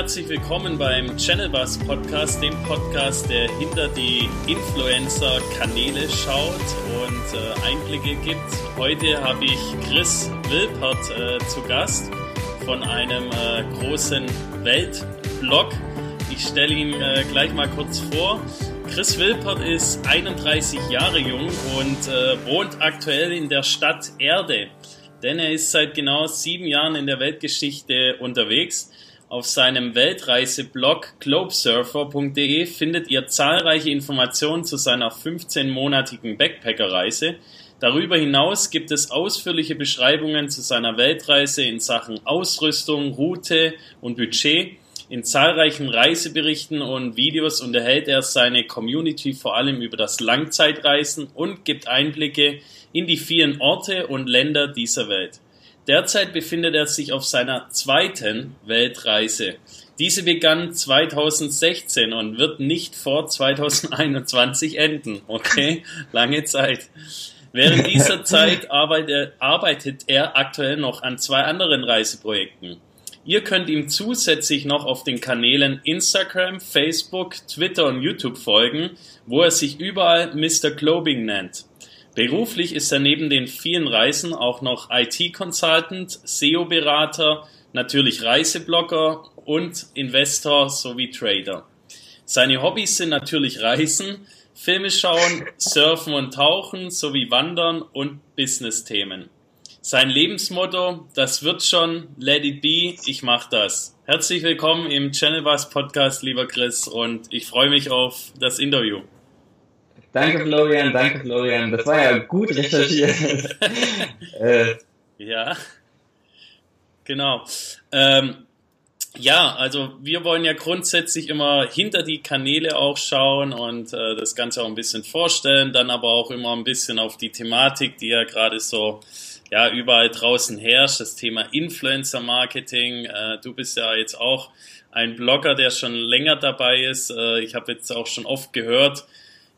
herzlich willkommen beim Channel Bus Podcast, dem Podcast, der hinter die Influencer-Kanäle schaut und äh, Einblicke gibt. Heute habe ich Chris Wilpert äh, zu Gast von einem äh, großen Weltblog. Ich stelle ihn äh, gleich mal kurz vor. Chris Wilpert ist 31 Jahre jung und äh, wohnt aktuell in der Stadt Erde. Denn er ist seit genau sieben Jahren in der Weltgeschichte unterwegs. Auf seinem Weltreiseblog globesurfer.de findet ihr zahlreiche Informationen zu seiner 15-monatigen Backpackerreise. Darüber hinaus gibt es ausführliche Beschreibungen zu seiner Weltreise in Sachen Ausrüstung, Route und Budget. In zahlreichen Reiseberichten und Videos unterhält er seine Community vor allem über das Langzeitreisen und gibt Einblicke in die vielen Orte und Länder dieser Welt. Derzeit befindet er sich auf seiner zweiten Weltreise. Diese begann 2016 und wird nicht vor 2021 enden. Okay, lange Zeit. Während dieser Zeit arbeitet er aktuell noch an zwei anderen Reiseprojekten. Ihr könnt ihm zusätzlich noch auf den Kanälen Instagram, Facebook, Twitter und YouTube folgen, wo er sich überall Mr. Globing nennt. Beruflich ist er neben den vielen Reisen auch noch IT-Consultant, SEO-Berater, natürlich Reiseblogger und Investor sowie Trader. Seine Hobbys sind natürlich Reisen, Filme schauen, Surfen und Tauchen sowie Wandern und Business-Themen. Sein Lebensmotto, das wird schon, let it be, ich mach das. Herzlich willkommen im Channel Bus Podcast, lieber Chris, und ich freue mich auf das Interview. Danke Florian, danke Florian. Das war ja gut recherchiert. äh. Ja, genau. Ähm, ja, also wir wollen ja grundsätzlich immer hinter die Kanäle auch schauen und äh, das Ganze auch ein bisschen vorstellen, dann aber auch immer ein bisschen auf die Thematik, die ja gerade so ja überall draußen herrscht, das Thema Influencer Marketing. Äh, du bist ja jetzt auch ein Blogger, der schon länger dabei ist. Äh, ich habe jetzt auch schon oft gehört,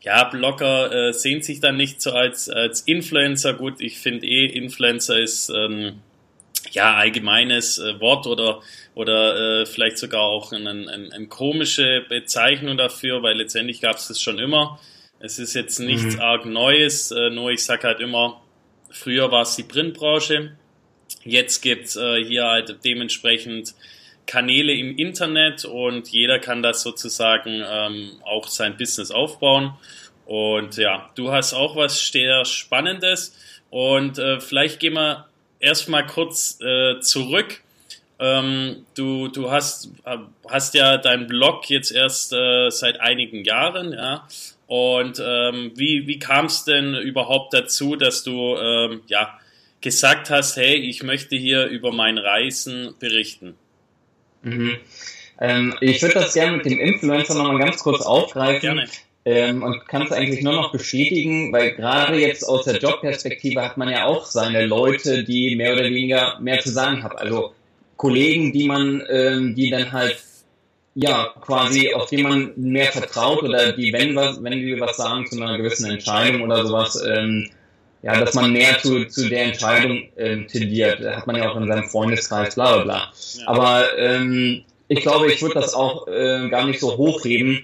ja, Blogger äh, sehen sich dann nicht so als, als Influencer. Gut, ich finde eh, Influencer ist ähm, ja allgemeines äh, Wort oder, oder äh, vielleicht sogar auch eine ein, ein komische Bezeichnung dafür, weil letztendlich gab es das schon immer. Es ist jetzt nichts mhm. arg Neues, äh, nur ich sag halt immer, früher war es die Printbranche, jetzt gibt's äh, hier halt dementsprechend Kanäle im Internet und jeder kann das sozusagen ähm, auch sein Business aufbauen. Und ja, du hast auch was sehr Spannendes und äh, vielleicht gehen wir erstmal kurz äh, zurück. Ähm, du, du hast, hast ja deinen Blog jetzt erst äh, seit einigen Jahren, ja. Und ähm, wie, wie kam es denn überhaupt dazu, dass du ähm, ja, gesagt hast, hey, ich möchte hier über mein Reisen berichten? Mhm. Ähm, ich würde das gerne mit dem Influencer nochmal ganz kurz aufgreifen. Ähm, und kann es eigentlich nur noch bestätigen, weil gerade jetzt aus der Jobperspektive hat man ja auch seine Leute, die mehr oder weniger mehr zu sagen haben. Also Kollegen, die man, ähm, die dann halt ja quasi auf die man mehr vertraut oder die, wenn was, wenn die was sagen zu einer gewissen Entscheidung oder sowas, ähm, ja, dass man mehr zu, zu der Entscheidung ähm, tendiert. Hat man ja auch in seinem Freundeskreis, bla bla bla. Aber ähm, ich glaube, ich würde das auch äh, gar nicht so hochheben.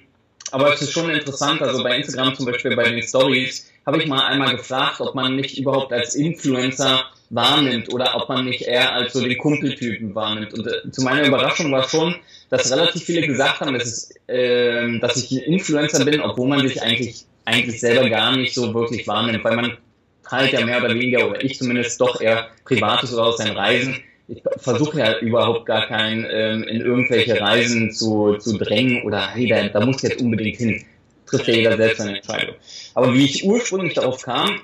Aber es ist schon interessant, also bei Instagram zum Beispiel bei den Stories habe ich mal einmal gefragt, ob man mich überhaupt als Influencer wahrnimmt oder ob man mich eher als so den Kumpeltypen wahrnimmt. Und äh, zu meiner Überraschung war schon, dass relativ viele gesagt haben, dass, es, äh, dass ich ein Influencer bin, obwohl man sich eigentlich eigentlich selber gar nicht so wirklich wahrnimmt, weil man halt ja mehr oder weniger, oder ich zumindest, doch eher Privates oder aus seinen Reisen. Ich versuche ja überhaupt gar keinen ähm, in irgendwelche Reisen zu, zu drängen oder hey, da, da muss jetzt unbedingt hin. Trifft ja jeder selbst seine Entscheidung. Aber wie ich ursprünglich darauf kam,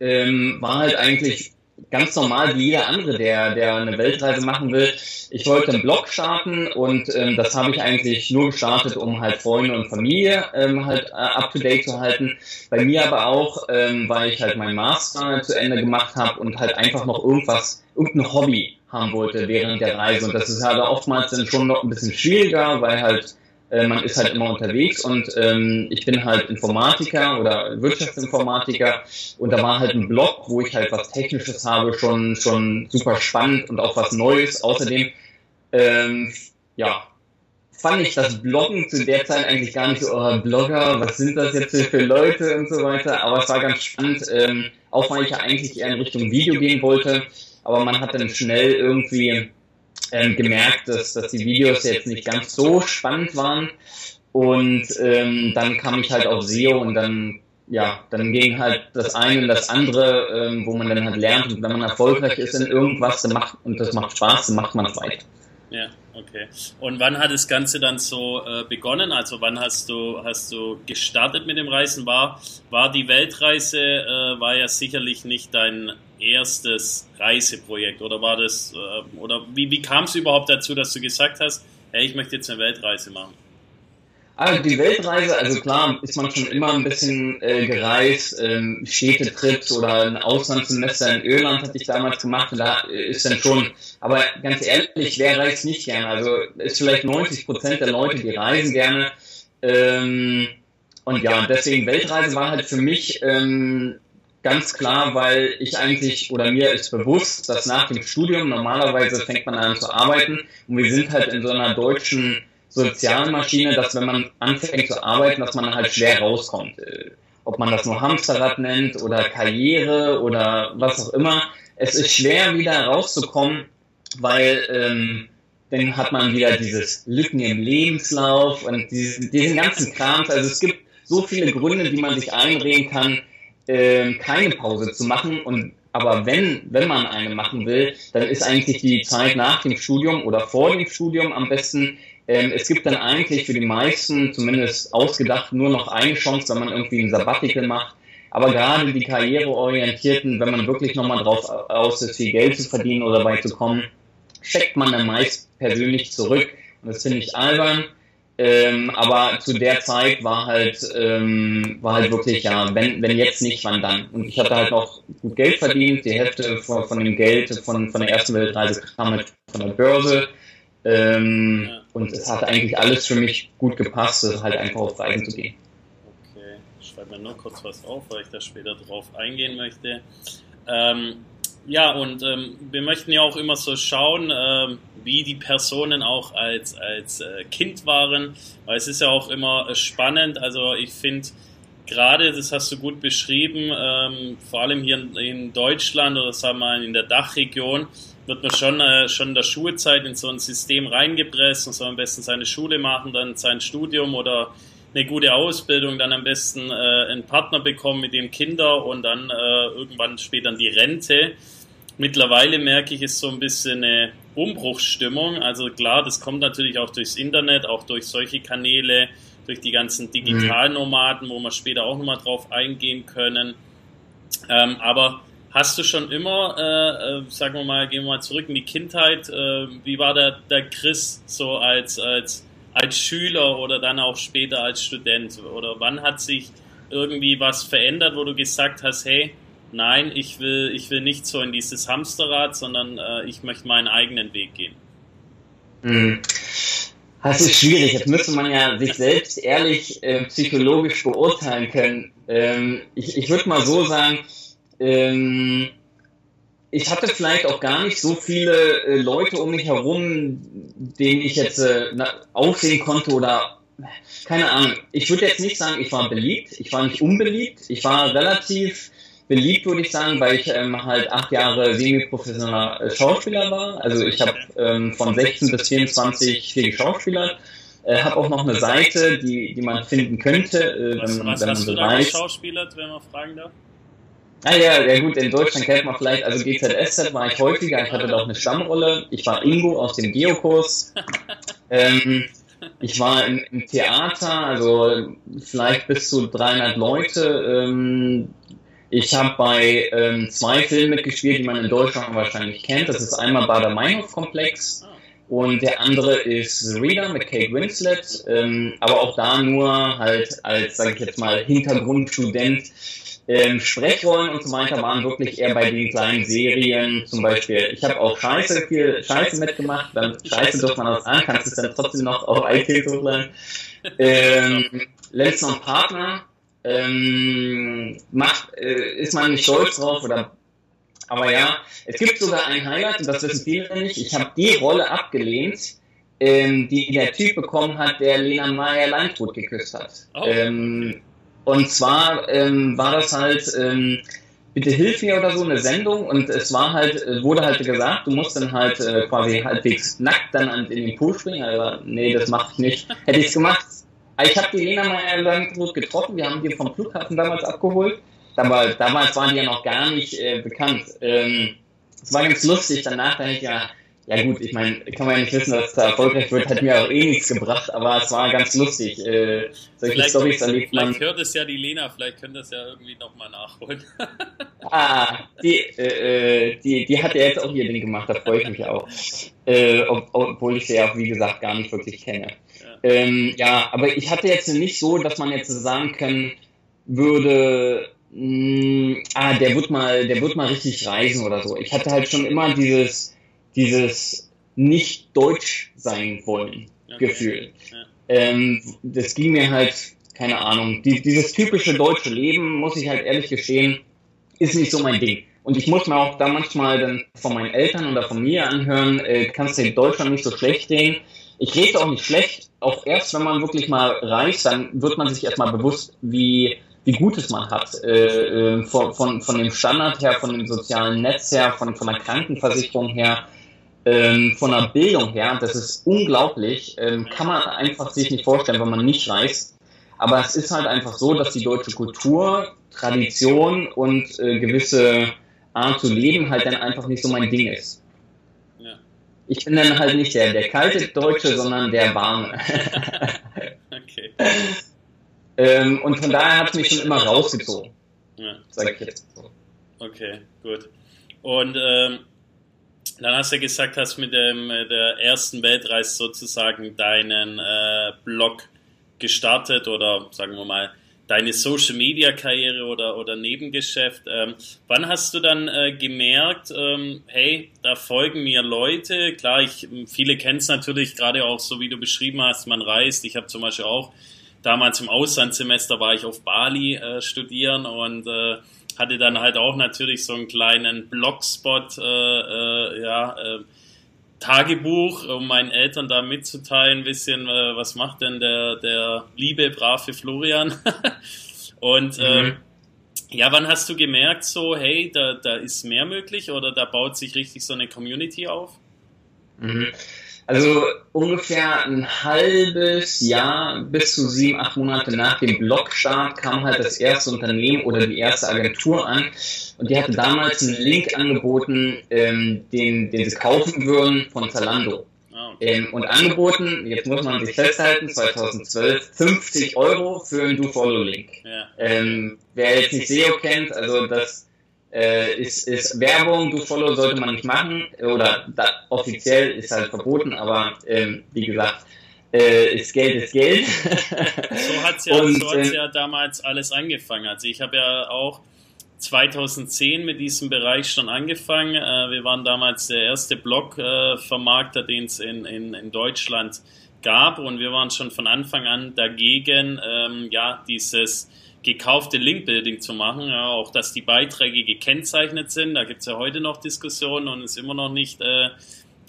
ähm, war halt eigentlich ganz normal wie jeder andere, der, der eine Weltreise machen will. Ich wollte einen Blog starten und ähm, das habe ich eigentlich nur gestartet, um halt Freunde und Familie ähm, halt äh, up to date zu halten. Bei mir aber auch, ähm, weil ich halt meinen Master zu Ende gemacht habe und halt einfach noch irgendwas, irgendein Hobby haben wollte während der Reise. Und das ist halt oftmals dann schon noch ein bisschen schwieriger, weil halt äh, man ist halt immer unterwegs und ähm, ich bin halt Informatiker oder Wirtschaftsinformatiker und da war halt ein Blog, wo ich halt was Technisches habe, schon, schon super spannend und auch was Neues. Außerdem, ähm, ja, fand ich das Bloggen zu der Zeit eigentlich gar nicht so, oh, Blogger, was sind das jetzt für Leute und so weiter. Aber es war ganz spannend, ähm, auch weil ich ja eigentlich eher in Richtung Video gehen wollte. Aber man hat dann schnell irgendwie ähm, gemerkt, dass, dass die Videos jetzt nicht ganz so spannend waren. Und ähm, dann kam ich halt auf SEO und dann ja, dann ging halt das eine und das andere, ähm, wo man dann halt lernt und wenn man erfolgreich ist in irgendwas dann macht, und das macht Spaß, dann macht man es weiter. Ja, okay. Und wann hat das Ganze dann so äh, begonnen? Also wann hast du hast du gestartet mit dem Reisen? War war die Weltreise äh, war ja sicherlich nicht dein erstes Reiseprojekt oder war das äh, oder wie wie kam es überhaupt dazu, dass du gesagt hast, hey, ich möchte jetzt eine Weltreise machen? Also die Weltreise, also klar ist man schon immer ein bisschen äh, gereist, ähm, Städtetrips oder ein Auslandssemester in Irland hatte ich damals gemacht und da ist dann schon, aber ganz ehrlich, wer reist nicht gerne? Also ist vielleicht 90 Prozent der Leute, die reisen gerne. Ähm, und ja, deswegen Weltreise war halt für mich ähm, ganz klar, weil ich eigentlich, oder mir ist bewusst, dass nach dem Studium normalerweise fängt man an zu arbeiten und wir sind halt in so einer deutschen Sozialmaschine, dass wenn man anfängt zu arbeiten, dass man halt schwer rauskommt. Ob man das nur Hamsterrad nennt oder Karriere oder was auch immer. Es ist schwer wieder rauszukommen, weil ähm, dann hat man wieder dieses Lücken im Lebenslauf und diesen, diesen ganzen Kram. Also es gibt so viele Gründe, die man sich einreden kann, ähm, keine Pause zu machen. Und aber wenn, wenn man eine machen will, dann ist eigentlich die Zeit nach dem Studium oder vor dem Studium am besten ähm, es gibt dann eigentlich für die meisten, zumindest ausgedacht, nur noch eine Chance, wenn man irgendwie ein Sabbatical macht. Aber gerade die Karriereorientierten, wenn man wirklich nochmal drauf aus ist, viel Geld zu verdienen oder weit zu kommen, checkt man dann meist persönlich zurück. Und das finde ich albern. Ähm, aber zu der Zeit war halt, ähm, war halt wirklich, ja, wenn, wenn jetzt nicht, wann dann. Und ich hatte halt noch gut Geld verdient. Die Hälfte von, von dem Geld von, von der ersten Weltreise kam halt von der Börse. Ähm, ja. Und es hat eigentlich alles für mich gut gepasst, halt einfach auf Reisen zu gehen. Okay, ich schreibe mir nur kurz was auf, weil ich da später drauf eingehen möchte. Ähm, ja, und ähm, wir möchten ja auch immer so schauen, ähm, wie die Personen auch als, als äh, Kind waren, weil es ist ja auch immer äh, spannend. Also ich finde, gerade, das hast du gut beschrieben, ähm, vor allem hier in, in Deutschland oder sagen wir mal in der Dachregion, wird man schon, äh, schon in der Schulzeit in so ein System reingepresst und soll am besten seine Schule machen, dann sein Studium oder eine gute Ausbildung, dann am besten äh, einen Partner bekommen, mit dem Kinder und dann äh, irgendwann später die Rente. Mittlerweile merke ich, ist so ein bisschen eine Umbruchsstimmung. Also klar, das kommt natürlich auch durchs Internet, auch durch solche Kanäle, durch die ganzen Digitalnomaden, wo wir später auch nochmal drauf eingehen können. Ähm, aber Hast du schon immer, äh, äh, sagen wir mal, gehen wir mal zurück in die Kindheit, äh, wie war der, der Chris so als, als, als Schüler oder dann auch später als Student? Oder wann hat sich irgendwie was verändert, wo du gesagt hast, hey, nein, ich will, ich will nicht so in dieses Hamsterrad, sondern äh, ich möchte meinen eigenen Weg gehen? Hm. Das ist schwierig. Jetzt müsste man ja sich selbst ehrlich äh, psychologisch beurteilen können. Ähm, ich ich würde mal so sagen, ähm, ich hatte vielleicht auch gar nicht so viele äh, Leute um mich herum, denen ich jetzt äh, aufsehen konnte oder keine Ahnung. Ich würde jetzt nicht sagen, ich war beliebt. Ich war nicht unbeliebt. Ich war relativ beliebt, würde ich sagen, weil ich ähm, halt acht Jahre semi-professioneller äh, Schauspieler war. Also ich habe ähm, von 16 bis 24 viel geschauspielert. Äh, habe auch noch eine Seite, die, die man finden könnte, äh, was, wenn, was wenn man so weiß. Schauspielert, wenn man fragen darf? Ah ja, ja gut, in Deutschland kennt man vielleicht, also GZSZ war ich häufiger, ich hatte da auch eine Stammrolle. Ich war Ingo aus dem Geokurs. Ähm, ich war im, im, Theater, also vielleicht bis zu 300 Leute. Ähm, ich habe bei ähm, zwei Filmen mitgespielt, die man in Deutschland wahrscheinlich kennt. Das ist einmal Bader-Meinhof-Komplex und der andere ist Reader mit Kate Winslet, ähm, aber auch da nur halt als, sage ich jetzt mal, Hintergrundstudent ähm, Sprechrollen und so weiter waren wirklich eher bei den kleinen Serien, zum Beispiel. Ich habe auch Scheiße viel Scheiße mitgemacht, dann Scheiße durfte man das an, kannst es dann trotzdem noch auf iTunes hochladen. Ähm, Lenz Partner ähm, macht, äh, ist man nicht stolz drauf oder aber ja, es gibt sogar ein Highlight und das wissen viele nicht. Ich habe die Rolle abgelehnt, ähm, die der Typ bekommen hat, der Lena Meyer Landrut geküsst hat. Oh. Ähm, und zwar ähm, war das halt, ähm, bitte hilf mir oder so, eine Sendung und es war halt, äh, wurde halt gesagt, du musst dann halt äh, quasi halbwegs nackt dann in den Pool springen, aber nee, das mache ich nicht. Hätte ich es gemacht. Ich habe die Lena Meyer Landrut getroffen, wir haben die vom Flughafen damals abgeholt. Damals, damals waren die ja noch gar nicht äh, bekannt. Ähm, es war ganz lustig, danach dachte ich ja, ja gut, ich meine, kann man ja nicht wissen, dass es da erfolgreich wird, hat mir auch eh nichts gebracht, aber es war ganz lustig. Äh, solche vielleicht, Storys erlebt man. Vielleicht hört es ja die Lena, vielleicht könnte es ja irgendwie nochmal nachholen. ah, die, äh, äh, die, die hat ja jetzt auch ihr Ding gemacht, da freue ich mich auch. Äh, ob, obwohl ich sie ja, wie gesagt, gar nicht wirklich kenne. Ja. Ähm, ja, aber ich hatte jetzt nicht so, dass man jetzt sagen können würde, mh, hm, ah, der wird mal, der wird mal richtig reisen oder so. Ich hatte halt schon immer dieses dieses nicht deutsch sein wollen okay. Gefühl. Ja. Ähm, das ging mir halt, keine Ahnung, die, dieses typische deutsche Leben, muss ich halt ehrlich gestehen, ist nicht so mein Ding. Und ich muss mir auch da manchmal dann von meinen Eltern oder von mir anhören, äh, kannst du in Deutschland nicht so schlecht sehen. Ich rede auch nicht schlecht, auch erst wenn man wirklich mal reist, dann wird man sich erstmal bewusst, wie, wie gut es man hat. Äh, äh, von, von, von dem Standard her, von dem sozialen Netz her, von, von der Krankenversicherung her, ähm, von der Bildung her, das ist unglaublich, ähm, kann man einfach sich nicht vorstellen, wenn man nicht reist. Aber es ist halt einfach so, dass die deutsche Kultur, Tradition und äh, gewisse Art zu leben halt dann einfach nicht so mein Ding ist. Ja. Ich bin dann halt nicht der, der kalte Deutsche, sondern der warme. okay. ähm, und von daher hat es mich schon immer rausgezogen. Ja. Sag ich jetzt so. Okay, gut. Und ähm, dann hast du gesagt, hast mit dem, der ersten Weltreise sozusagen deinen äh, Blog gestartet oder sagen wir mal deine Social Media Karriere oder, oder Nebengeschäft. Ähm, wann hast du dann äh, gemerkt, ähm, hey, da folgen mir Leute? Klar, ich, viele kennen es natürlich gerade auch so, wie du beschrieben hast, man reist. Ich habe zum Beispiel auch damals im Auslandssemester war ich auf Bali äh, studieren und äh, hatte dann halt auch natürlich so einen kleinen Blogspot, äh, äh, ja, äh, Tagebuch, um meinen Eltern da mitzuteilen, ein bisschen, äh, was macht denn der, der liebe, brave Florian? Und mhm. ähm, ja, wann hast du gemerkt, so, hey, da, da ist mehr möglich oder da baut sich richtig so eine Community auf? Mhm. Also ungefähr ein halbes Jahr bis zu sieben, acht Monate nach dem Blogstart kam halt das erste Unternehmen oder die erste Agentur an und die hatte damals einen Link angeboten, ähm, den, den sie kaufen würden von Zalando. Ah, ähm, und angeboten, jetzt muss man sich festhalten, 2012 50 Euro für einen Do-Follow-Link. Ja. Ähm, wer jetzt nicht SEO kennt, also das äh, ist, ist Werbung, do follow sollte man nicht machen oder da, offiziell ist halt verboten, aber ähm, wie gesagt, äh, ist Geld ist Geld. so hat es ja, so äh, ja damals alles angefangen. Also ich habe ja auch 2010 mit diesem Bereich schon angefangen. Äh, wir waren damals der erste Blog-Vermarkter, äh, den es in, in, in Deutschland gab und wir waren schon von Anfang an dagegen, ähm, ja, dieses gekaufte Link-Building zu machen, ja, auch dass die Beiträge gekennzeichnet sind. Da gibt es ja heute noch Diskussionen und ist immer noch nicht äh,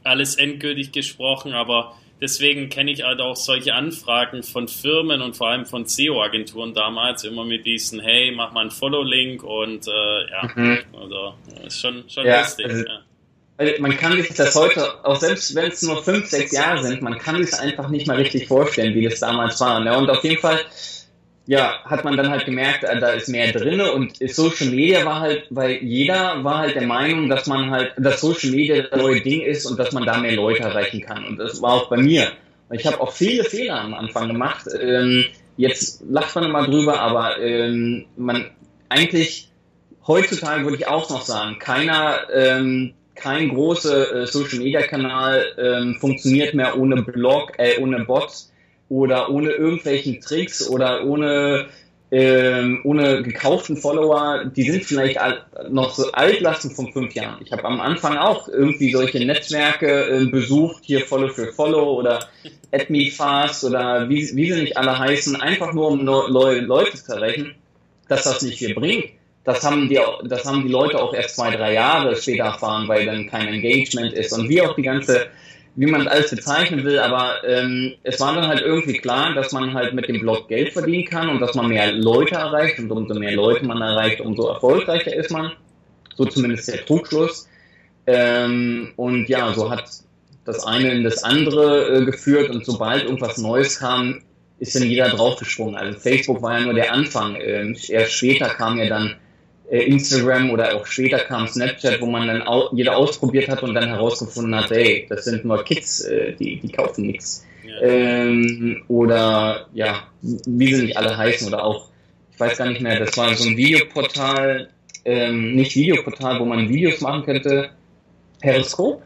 alles endgültig gesprochen, aber deswegen kenne ich halt auch solche Anfragen von Firmen und vor allem von SEO-Agenturen damals immer mit diesen, hey, mach mal einen Follow-Link und äh, ja, mhm. also ist schon, schon ja, lustig. Also, ja. Also man kann sich das heute, auch selbst wenn es nur fünf, sechs Jahre sind, man kann sich einfach nicht mal richtig vorstellen, wie das damals war. Ne? Und auf jeden Fall ja, hat man dann halt gemerkt, äh, da ist mehr drinne und Social Media war halt, weil jeder war halt der Meinung, dass man halt, dass Social Media das neue Ding ist und dass man da mehr Leute erreichen kann. Und das war auch bei mir. Ich habe auch viele Fehler am Anfang gemacht. Ähm, jetzt lacht man immer drüber, aber ähm, man eigentlich heutzutage würde ich auch noch sagen, keiner, ähm, kein großer äh, Social Media Kanal funktioniert mehr ohne Blog, äh, ohne Bots oder ohne irgendwelchen Tricks oder ohne ähm, ohne gekauften Follower, die sind vielleicht noch so Altlasten von fünf Jahren. Ich habe am Anfang auch irgendwie solche Netzwerke äh, besucht, hier Follow für Follow oder AdMeFast oder wie, wie sie nicht alle heißen, einfach nur um neue Leute zu erreichen, dass das nicht viel bringt. Das haben, die, das haben die Leute auch erst zwei, drei Jahre später erfahren, weil dann kein Engagement ist und wie auch die ganze wie man alles bezeichnen will, aber ähm, es war dann halt irgendwie klar, dass man halt mit dem Blog Geld verdienen kann und dass man mehr Leute erreicht und umso mehr Leute man erreicht, umso erfolgreicher ist man. So zumindest der Trugschluss. Ähm, und ja, so hat das eine in das andere äh, geführt und sobald irgendwas Neues kam, ist dann jeder draufgesprungen. Also Facebook war ja nur der Anfang. Ähm, erst später kam ja dann Instagram oder auch später kam Snapchat, wo man dann au jeder ausprobiert hat und dann herausgefunden hat, ey, das sind nur Kids, äh, die, die kaufen nichts. Ähm, oder ja, wie sie nicht alle heißen oder auch, ich weiß gar nicht mehr, das war so ein Videoportal, ähm, nicht Videoportal, wo man Videos machen könnte, Periscope.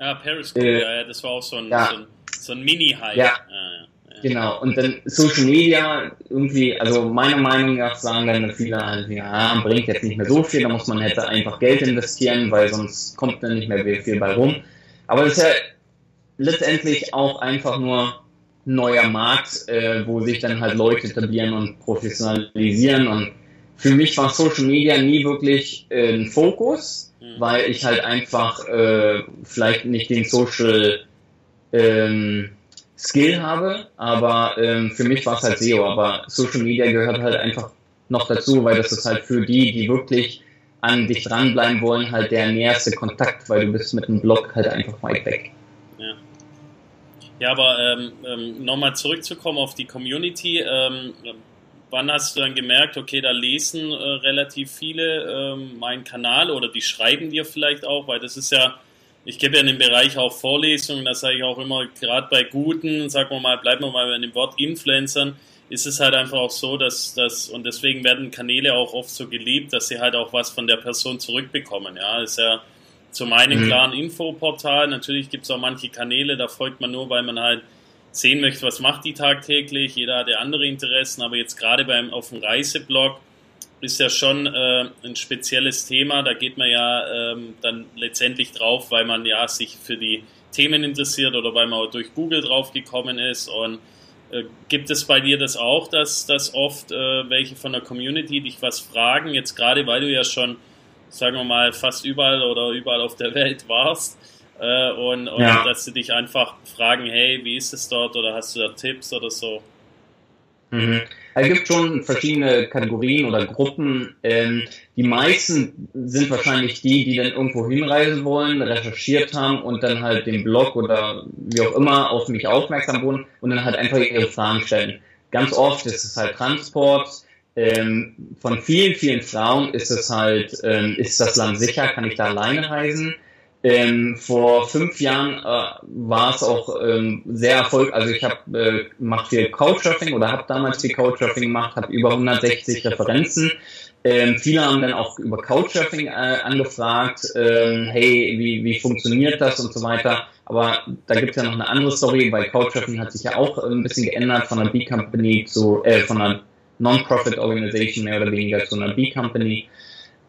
Ja, Periscope, äh, ja, das war auch so ein, ja. so ein, so ein Mini-Hype. Ja. ja. Genau, und dann Social Media irgendwie, also meiner Meinung nach sagen dann viele halt, ja, bringt jetzt nicht mehr so viel, da muss man hätte einfach Geld investieren, weil sonst kommt dann nicht mehr viel bei rum. Aber es ist ja letztendlich auch einfach nur ein neuer Markt, äh, wo sich dann halt Leute etablieren und professionalisieren und für mich war Social Media nie wirklich äh, ein Fokus, mhm. weil ich halt einfach äh, vielleicht nicht den Social ähm, Skill habe, aber ähm, für mich war es halt SEO, aber Social Media gehört halt einfach noch dazu, weil das ist halt für die, die wirklich an dich dranbleiben wollen, halt der näherste Kontakt, weil du bist mit einem Blog halt einfach weit weg. Ja, aber ähm, ähm, nochmal zurückzukommen auf die Community, ähm, wann hast du dann gemerkt, okay, da lesen äh, relativ viele ähm, meinen Kanal oder die schreiben dir vielleicht auch, weil das ist ja ich gebe ja in dem Bereich auch Vorlesungen, da sage ich auch immer, gerade bei guten, sagen wir mal, bleiben wir mal bei dem Wort Influencern, ist es halt einfach auch so, dass das, und deswegen werden Kanäle auch oft so geliebt, dass sie halt auch was von der Person zurückbekommen. Ja, das ist ja zum einen mhm. klaren Infoportal, natürlich gibt es auch manche Kanäle, da folgt man nur, weil man halt sehen möchte, was macht die tagtäglich, jeder hat ja andere Interessen, aber jetzt gerade beim auf dem Reiseblog ist ja schon äh, ein spezielles Thema. Da geht man ja ähm, dann letztendlich drauf, weil man ja sich für die Themen interessiert oder weil man durch Google drauf gekommen ist. Und äh, gibt es bei dir das auch, dass, dass oft äh, welche von der Community dich was fragen? Jetzt gerade, weil du ja schon, sagen wir mal, fast überall oder überall auf der Welt warst. Äh, und, und ja. dass sie dich einfach fragen, hey, wie ist es dort oder hast du da Tipps oder so? Mhm. Es gibt schon verschiedene Kategorien oder Gruppen. Ähm, die meisten sind wahrscheinlich die, die dann irgendwo hinreisen wollen, recherchiert haben und dann halt den Blog oder wie auch immer auf mich aufmerksam wurden und dann halt einfach ihre Fragen stellen. Ganz oft ist es halt Transport. Ähm, von vielen, vielen Frauen ist es halt, ähm, ist das Land sicher, kann ich da alleine reisen? Ähm, vor fünf Jahren äh, war es auch ähm, sehr erfolgreich. Also ich habe äh, mache viel Couchsurfing oder habe damals viel Couchsurfing gemacht, habe über 160 Referenzen. Ähm, viele haben dann auch über Couchsurfing äh, angefragt, ähm, hey, wie, wie funktioniert das und so weiter. Aber da gibt es ja noch eine andere Story, weil Couchsurfing hat sich ja auch ein bisschen geändert von einer B-Company zu, äh, von einer Non-Profit-Organisation mehr oder weniger zu einer B-Company.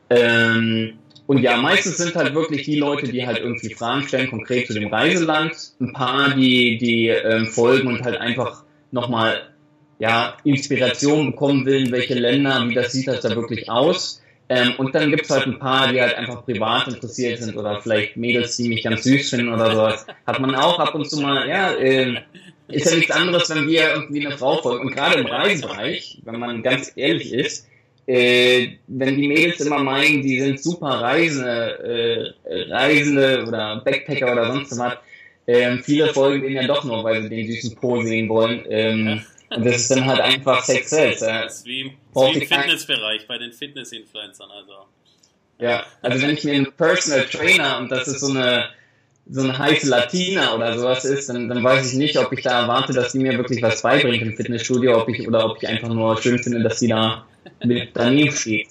Ähm, und ja, meistens sind halt wirklich die Leute, die halt irgendwie Fragen stellen, konkret zu dem Reiseland. Ein paar, die, die ähm, folgen und halt einfach nochmal ja, Inspiration bekommen will, welche Länder, wie das sieht das da wirklich aus. Ähm, und dann gibt's halt ein paar, die halt einfach privat interessiert sind oder vielleicht Mädels, die mich ganz süß finden oder sowas. Hat man auch ab und zu mal, ja, äh, ist ja nichts anderes, wenn wir irgendwie eine Frau folgen. Und gerade im Reisebereich, wenn man ganz ehrlich ist, äh, wenn die Mädels immer meinen, die sind super Reisende, äh, Reisende oder Backpacker oder sonst was, äh, viele folgen denen ja doch nur, weil sie den süßen Po sehen wollen. Ähm, und das ist dann halt einfach Sex Sales. Das ist wie, im, wie im Fitnessbereich, bei den Fitness-Influencern. Also. Ja, also wenn ich mir einen Personal Trainer und das ist so eine so eine heiße Latina oder sowas ist, dann, dann weiß ich nicht, ob ich da erwarte, dass die mir wirklich was beibringt im Fitnessstudio, ob ich oder ob ich einfach nur schön finde, dass sie da mit daneben steht.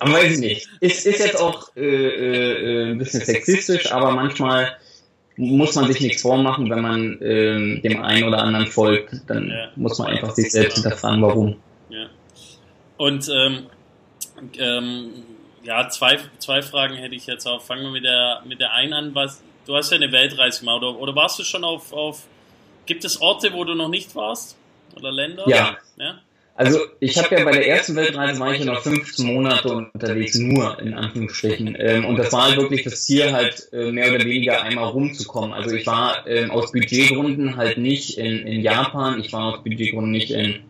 Aber weiß ich nicht. Ist, ist jetzt auch äh, äh, ein bisschen sexistisch, aber manchmal muss man sich nichts vormachen, wenn man äh, dem einen oder anderen folgt, dann ja. muss man einfach sich selbst hinterfragen, warum. Ja. Und ähm, ähm, ja, zwei, zwei Fragen hätte ich jetzt auch. Fangen wir mit der, mit der einen an. Was, du hast ja eine Weltreise gemacht, oder, oder warst du schon auf, auf. Gibt es Orte, wo du noch nicht warst? Oder Länder? Ja. ja? Also ich habe ja bei der ersten Weltreise war ich ja noch 15 Monate unterwegs, nur in Anführungsstrichen. Ähm, und das war halt wirklich das Ziel, halt äh, mehr oder weniger einmal rumzukommen. Also ich war ähm, aus Budgetgründen halt nicht in, in Japan, ich war aus Budgetgründen nicht in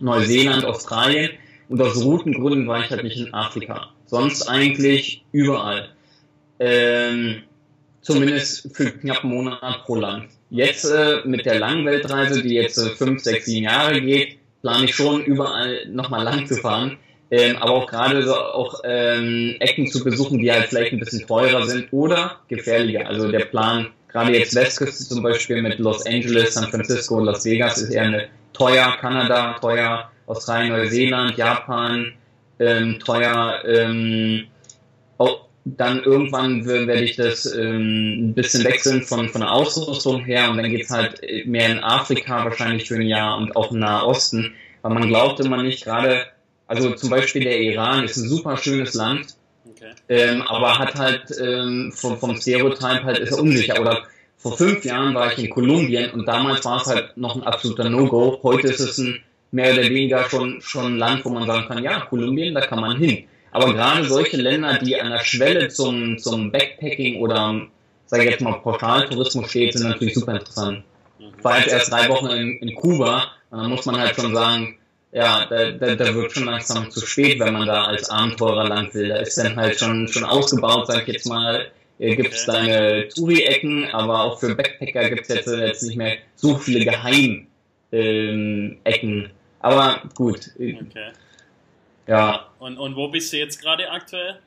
Neuseeland, Australien und aus Routengründen war ich halt nicht in Afrika. Sonst eigentlich überall. Ähm, zumindest für knapp einen Monat pro Land. Jetzt äh, mit der langen Weltreise, die jetzt äh, fünf, sechs, sieben Jahre geht, plane ich schon überall nochmal lang zu fahren. Ähm, aber auch gerade so auch ähm, Ecken zu besuchen, die halt vielleicht ein bisschen teurer sind oder gefährlicher. Also der Plan, gerade jetzt Westküste zum Beispiel mit Los Angeles, San Francisco, Las Vegas ist eher eine teuer, Kanada teuer, Australien, Neuseeland, Japan ähm, teuer. Ähm, auch dann irgendwann werde ich das ähm, ein bisschen wechseln von, von der Ausrüstung her und dann geht's halt mehr in Afrika wahrscheinlich für ein Jahr und auch im Nahosten, weil man glaubt immer nicht, gerade, also zum Beispiel der Iran ist ein super schönes Land, okay. ähm, aber hat halt ähm, vom, vom Stereotype halt ist er unsicher oder vor fünf Jahren war ich in Kolumbien und damals war es halt noch ein absoluter No-Go. Heute ist es ein mehr oder weniger schon, schon ein Land, wo man sagen kann, ja, Kolumbien, da kann man hin. Aber gerade solche Länder, die an der Schwelle zum, zum Backpacking oder, sage ich jetzt mal, Portaltourismus steht, sind natürlich super interessant. Ich war jetzt erst drei Wochen in, in Kuba, und dann muss man halt schon sagen, ja, da, da, da wird schon langsam zu spät, wenn man da als Abenteurer lang will. Da ist dann halt schon, schon ausgebaut, sag ich jetzt mal, äh, gibt es deine Touri-Ecken, aber auch für Backpacker gibt es jetzt, jetzt nicht mehr so viele Geheim-Ecken. Ähm, aber gut. Okay. Ja. Und, und wo bist du jetzt gerade aktuell?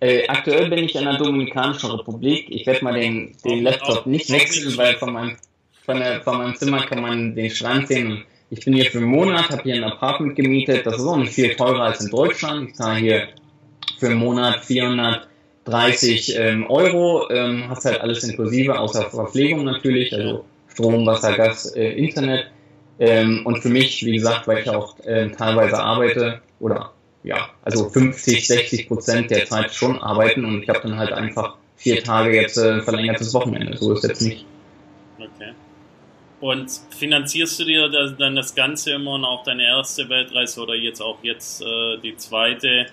Äh, aktuell bin ich in der Dominikanischen Republik. Ich werde mal den, den Laptop nicht wechseln, weil von meinem, von, der, von meinem Zimmer kann man den Schrank sehen. Ich bin hier für einen Monat, habe hier ein Apartment gemietet. Das ist auch nicht viel teurer als in Deutschland. Ich zahle hier für einen Monat 430 ähm, Euro. Ähm, hast halt alles inklusive, außer Verpflegung natürlich, also Strom, Wasser, Gas, äh, Internet. Ähm, und für mich, wie gesagt, weil ich auch äh, teilweise arbeite, oder ja, also 50, 60 Prozent der Zeit schon arbeiten und ich habe dann halt einfach vier Tage jetzt äh, verlängertes Wochenende. So ist jetzt nicht. Okay. Und finanzierst du dir das, dann das Ganze immer und auch deine erste Weltreise oder jetzt auch jetzt äh, die zweite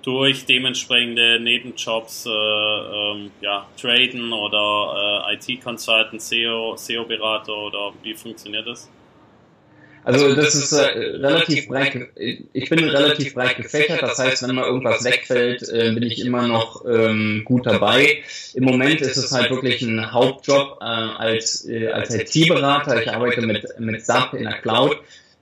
durch dementsprechende Nebenjobs, äh, ähm, ja, Traden oder äh, IT-Consultant, SEO, SEO-Berater oder wie funktioniert das? Also das ist äh, relativ breit, ich bin relativ breit gefächert, das heißt, wenn mal irgendwas wegfällt, äh, bin ich immer noch ähm, gut dabei. Im Moment ist es halt wirklich ein Hauptjob äh, als, äh, als IT-Berater. Ich arbeite mit, mit SAP in der Cloud.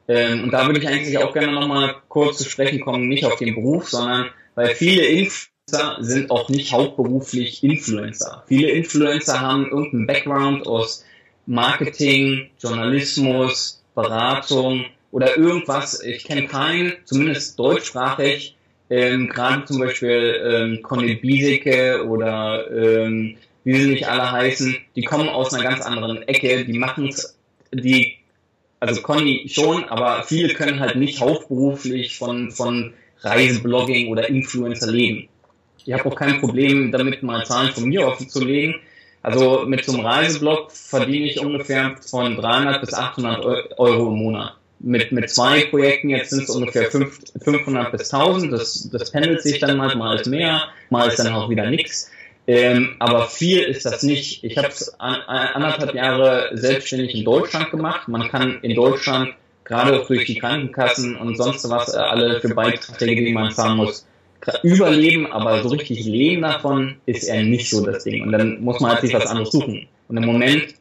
Ähm, und da würde ich eigentlich auch gerne nochmal kurz zu sprechen kommen, nicht auf den Beruf, sondern weil viele Influencer sind auch nicht hauptberuflich Influencer. Viele Influencer haben irgendeinen Background aus Marketing, Journalismus, Beratung oder irgendwas. Ich kenne keinen, zumindest deutschsprachig, ähm, gerade zum Beispiel ähm, Conny Biesecke oder ähm, wie sie nicht alle heißen, die kommen aus einer ganz anderen Ecke, die machen es, die, also Conny schon, aber viele können halt nicht hauptberuflich von, von Reiseblogging oder Influencer leben. Ich habe auch kein Problem damit, mal Zahlen von mir offen zu legen. Also mit so einem Reiseblog verdiene ich ungefähr von 300 bis 800 Euro im Monat. Mit, mit zwei Projekten jetzt sind es ungefähr 500 bis 1000. Das, das pendelt sich dann mal, mal ist mehr, mal ist dann auch wieder nichts. Ähm, aber viel ist das nicht. Ich habe es an, anderthalb Jahre selbstständig in Deutschland gemacht. Man kann in Deutschland gerade auch durch die Krankenkassen und sonst was äh, alle für Beiträge, die man zahlen muss, überleben, aber so richtig leben davon ist er nicht so das Ding. Und dann muss man halt sich was anderes suchen. Und im Moment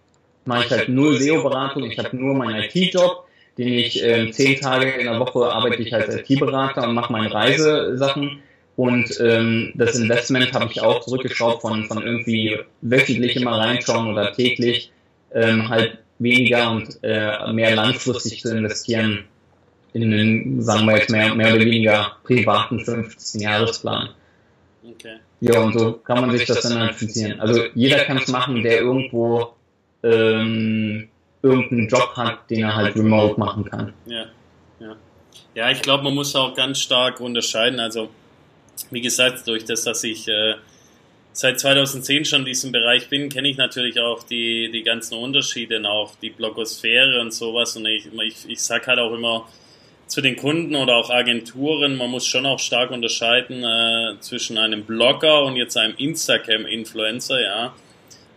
mache ich halt null SEO-Beratung, ich habe nur meinen IT-Job, den ich äh, zehn Tage in der Woche arbeite ich als IT-Berater und mache meine Reisesachen. Und ähm, das Investment habe ich auch zurückgeschraubt von, von irgendwie wöchentlich immer reinschauen oder täglich ähm, halt weniger und äh, mehr langfristig zu investieren in den, sagen wir jetzt mehr, mehr oder weniger privaten 15-Jahresplan. Okay. Ja, und so kann man sich das dann halt finanzieren. Also jeder kann es machen, der irgendwo ähm, irgendeinen Job hat, den er halt remote machen kann. Ja, ja. Ja, ich glaube, man muss auch ganz stark unterscheiden. Also, wie gesagt, durch das, dass ich äh, seit 2010 schon in diesem Bereich bin, kenne ich natürlich auch die, die ganzen Unterschiede, auch die Blogosphäre und sowas. Und ich, ich, ich sage halt auch immer, zu den Kunden oder auch Agenturen, man muss schon auch stark unterscheiden äh, zwischen einem Blogger und jetzt einem Instagram-Influencer, ja.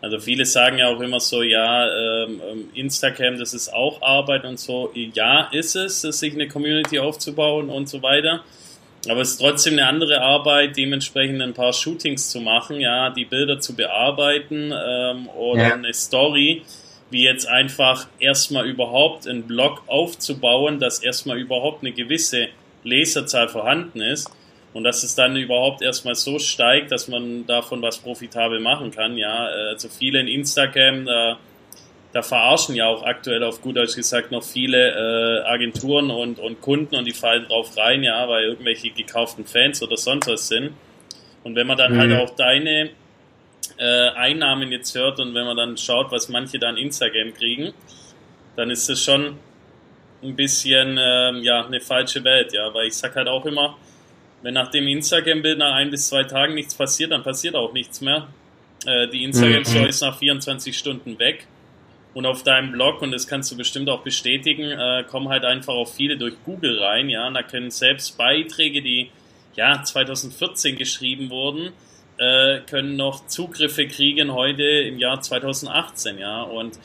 Also viele sagen ja auch immer so, ja, ähm, ähm, Instagram, das ist auch Arbeit und so. Ja, ist es, sich eine Community aufzubauen und so weiter. Aber es ist trotzdem eine andere Arbeit, dementsprechend ein paar Shootings zu machen, ja, die Bilder zu bearbeiten ähm, oder ja. eine Story, wie jetzt einfach erstmal überhaupt einen Blog aufzubauen, dass erstmal überhaupt eine gewisse Leserzahl vorhanden ist und dass es dann überhaupt erstmal so steigt, dass man davon was profitabel machen kann. Ja, also viele in Instagram, da da verarschen ja auch aktuell auf gut Deutsch gesagt noch viele äh, Agenturen und, und Kunden und die fallen drauf rein, ja, weil irgendwelche gekauften Fans oder sonst was sind. Und wenn man dann halt mhm. halt auch deine äh, Einnahmen jetzt hört und wenn man dann schaut, was manche dann Instagram kriegen, dann ist es schon ein bisschen ähm, ja eine falsche Welt, ja, weil ich sag halt auch immer, wenn nach dem Instagram-Bild nach ein bis zwei Tagen nichts passiert, dann passiert auch nichts mehr. Äh, die Instagram-Story mhm. ist nach 24 Stunden weg und auf deinem Blog, und das kannst du bestimmt auch bestätigen, äh, kommen halt einfach auch viele durch Google rein, ja, und da können selbst Beiträge, die ja 2014 geschrieben wurden, äh, können noch Zugriffe kriegen heute im Jahr 2018, ja, und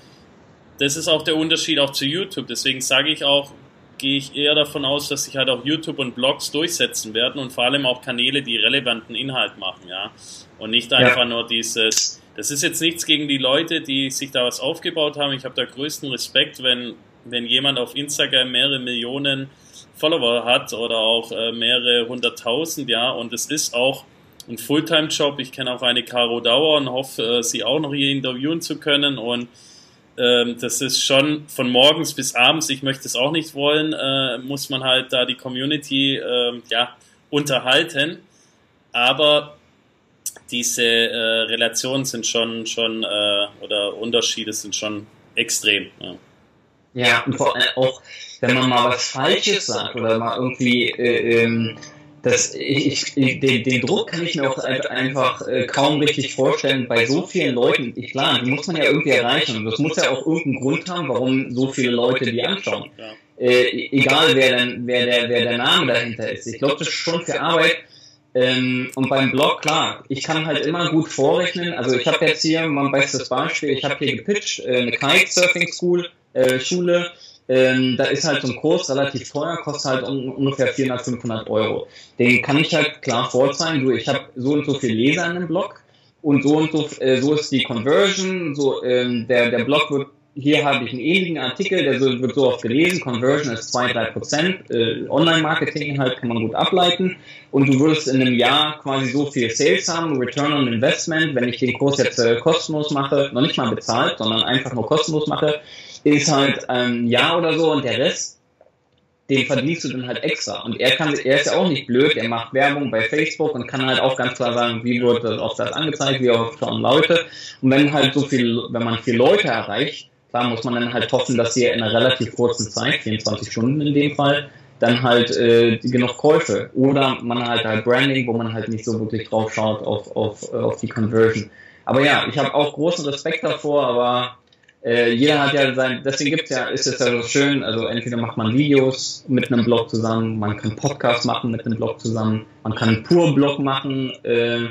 das ist auch der Unterschied auch zu YouTube. Deswegen sage ich auch, gehe ich eher davon aus, dass sich halt auch YouTube und Blogs durchsetzen werden und vor allem auch Kanäle, die relevanten Inhalt machen, ja. Und nicht einfach ja. nur dieses das ist jetzt nichts gegen die Leute, die sich da was aufgebaut haben. Ich habe da größten Respekt, wenn, wenn jemand auf Instagram mehrere Millionen Follower hat oder auch äh, mehrere hunderttausend, ja, und es ist auch ein Fulltime-Job. Ich kenne auch eine Caro Dauer und hoffe, äh, sie auch noch hier interviewen zu können und ähm, das ist schon von morgens bis abends, ich möchte es auch nicht wollen, äh, muss man halt da die Community äh, ja, unterhalten. Aber diese äh, Relationen sind schon, schon äh, oder Unterschiede sind schon extrem. Ja. ja, und vor allem auch, wenn man mal was Falsches sagt oder mal irgendwie, äh, ähm, das, ich, ich, den, den Druck kann ich mir auch einfach äh, kaum richtig vorstellen bei so vielen Leuten. Ich, klar, die muss man ja irgendwie erreichen und das muss ja auch irgendeinen Grund haben, warum so viele Leute die anschauen. Ja. Äh, egal wer, denn, wer, der, wer der Name dahinter ist. Ich glaube, das ist schon für Arbeit ähm, und beim Blog, klar, ich kann halt immer gut vorrechnen. Also ich habe jetzt hier mal ein bestes Beispiel, ich habe hier gepitcht, äh, eine Kitesurfing School, äh, Schule. Ähm, da ist halt so ein Kurs relativ teuer, kostet halt un ungefähr 400, 500 Euro. Den kann ich halt klar vorzeigen, du, ich habe so und so viel Leser in dem Blog und so und so, äh, so ist die Conversion, so ähm, der, der Blog wird hier habe ich einen ähnlichen Artikel, der wird so oft gelesen, Conversion ist 2-3%, äh, Online-Marketing halt kann man gut ableiten und du würdest in einem Jahr quasi so viel Sales haben, Return on Investment, wenn ich den Kurs jetzt äh, kostenlos mache, noch nicht mal bezahlt, sondern einfach nur kostenlos mache, ist halt ein Jahr oder so und der Rest den verdienst du dann halt extra. Und er kann, er ist ja auch nicht blöd, er macht Werbung bei Facebook und kann halt auch ganz klar sagen, wie wird das auf das angezeigt, wie oft schauen Leute. Und wenn halt so viel, wenn man viele Leute erreicht, Klar muss man dann halt hoffen, dass sie in einer relativ kurzen Zeit, 24 Stunden in dem Fall, dann halt äh, genug Käufe. Oder man halt halt Branding, wo man halt nicht so wirklich drauf schaut auf, auf, auf die Conversion. Aber ja, ich habe auch großen Respekt davor, aber äh, jeder hat ja sein, deswegen gibt's ja, ist es ja so schön, also entweder macht man Videos mit einem Blog zusammen, man kann Podcasts machen mit einem Blog zusammen, man kann einen Pur-Blog machen, äh,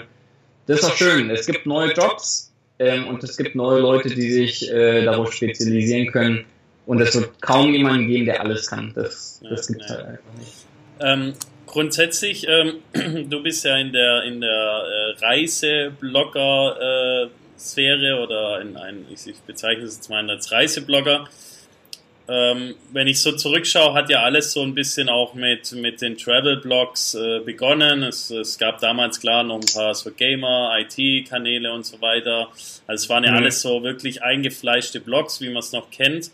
das ist auch schön. Es gibt neue Jobs, ähm, und es gibt neue Leute, die sich äh, darauf spezialisieren können. Und es wird kaum jemanden geben, der alles kann. Das, das gibt es halt einfach nicht. Ähm, grundsätzlich, ähm, du bist ja in der, in der äh, Reiseblogger-Sphäre äh, oder in ein, ich, ich bezeichne es jetzt mal als Reiseblogger ähm, wenn ich so zurückschaue, hat ja alles so ein bisschen auch mit, mit den Travel-Blogs äh, begonnen. Es, es gab damals klar noch ein paar so Gamer, IT-Kanäle und so weiter. Also es waren ja mhm. alles so wirklich eingefleischte Blogs, wie man es noch kennt.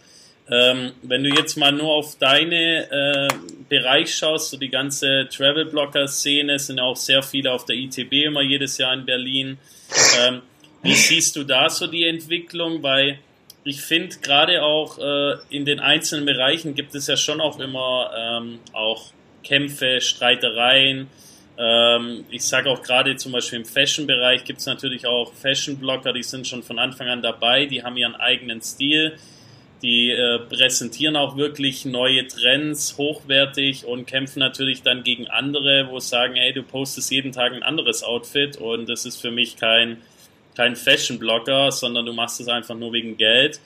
Ähm, wenn du jetzt mal nur auf deine äh, Bereich schaust, so die ganze Travel-Blogger-Szene, sind auch sehr viele auf der ITB immer jedes Jahr in Berlin. Ähm, wie siehst du da so die Entwicklung? Weil ich finde gerade auch äh, in den einzelnen Bereichen gibt es ja schon auch immer ähm, auch Kämpfe, Streitereien. Ähm, ich sage auch gerade zum Beispiel im Fashion-Bereich gibt es natürlich auch Fashion-Blogger, die sind schon von Anfang an dabei, die haben ihren eigenen Stil, die äh, präsentieren auch wirklich neue Trends, hochwertig und kämpfen natürlich dann gegen andere, wo sagen, ey, du postest jeden Tag ein anderes Outfit und das ist für mich kein, kein Fashion-Blogger, sondern du machst es einfach nur wegen Geld.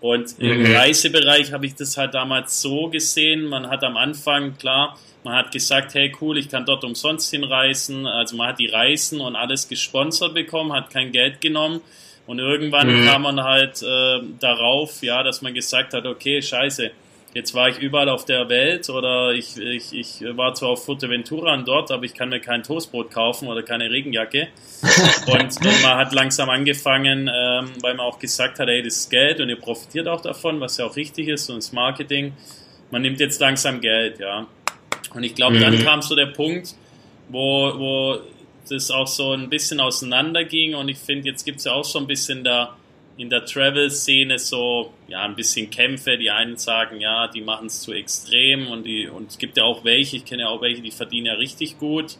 Und im mhm. Reisebereich habe ich das halt damals so gesehen. Man hat am Anfang, klar, man hat gesagt, hey cool, ich kann dort umsonst hinreisen. Also man hat die Reisen und alles gesponsert bekommen, hat kein Geld genommen. Und irgendwann mhm. kam man halt äh, darauf, ja, dass man gesagt hat, okay, scheiße, jetzt war ich überall auf der Welt oder ich, ich, ich war zwar auf Fuerteventura und dort, aber ich kann mir kein Toastbrot kaufen oder keine Regenjacke. und, und man hat langsam angefangen, ähm, weil man auch gesagt hat, ey, das ist Geld und ihr profitiert auch davon, was ja auch richtig ist und das Marketing. Man nimmt jetzt langsam Geld, ja. Und ich glaube, mhm. dann kam so der Punkt, wo, wo das auch so ein bisschen auseinanderging und ich finde, jetzt gibt es ja auch so ein bisschen da in der Travel-Szene so, ja, ein bisschen Kämpfe. Die einen sagen, ja, die machen es zu extrem und, die, und es gibt ja auch welche, ich kenne ja auch welche, die verdienen ja richtig gut.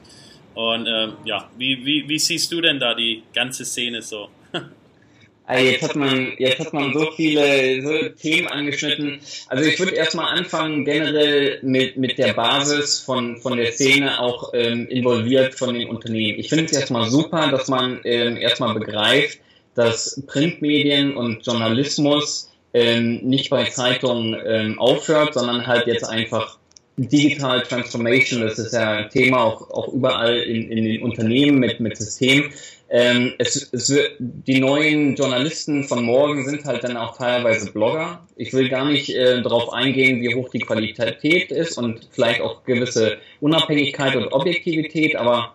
Und ähm, ja, wie, wie, wie siehst du denn da die ganze Szene so? Also jetzt hat man, jetzt hat man so viele so Themen angeschnitten. Also ich würde erstmal anfangen generell mit, mit der Basis von, von der Szene auch ähm, involviert von den Unternehmen. Ich finde es erstmal super, dass man ähm, erstmal begreift, dass Printmedien und Journalismus ähm, nicht bei Zeitungen ähm, aufhört, sondern halt jetzt einfach Digital Transformation, das ist ja ein Thema auch, auch überall in, in den Unternehmen mit, mit Systemen. Ähm, es, es wird, die neuen Journalisten von morgen sind halt dann auch teilweise Blogger. Ich will gar nicht äh, darauf eingehen, wie hoch die Qualität ist und vielleicht auch gewisse Unabhängigkeit und Objektivität, aber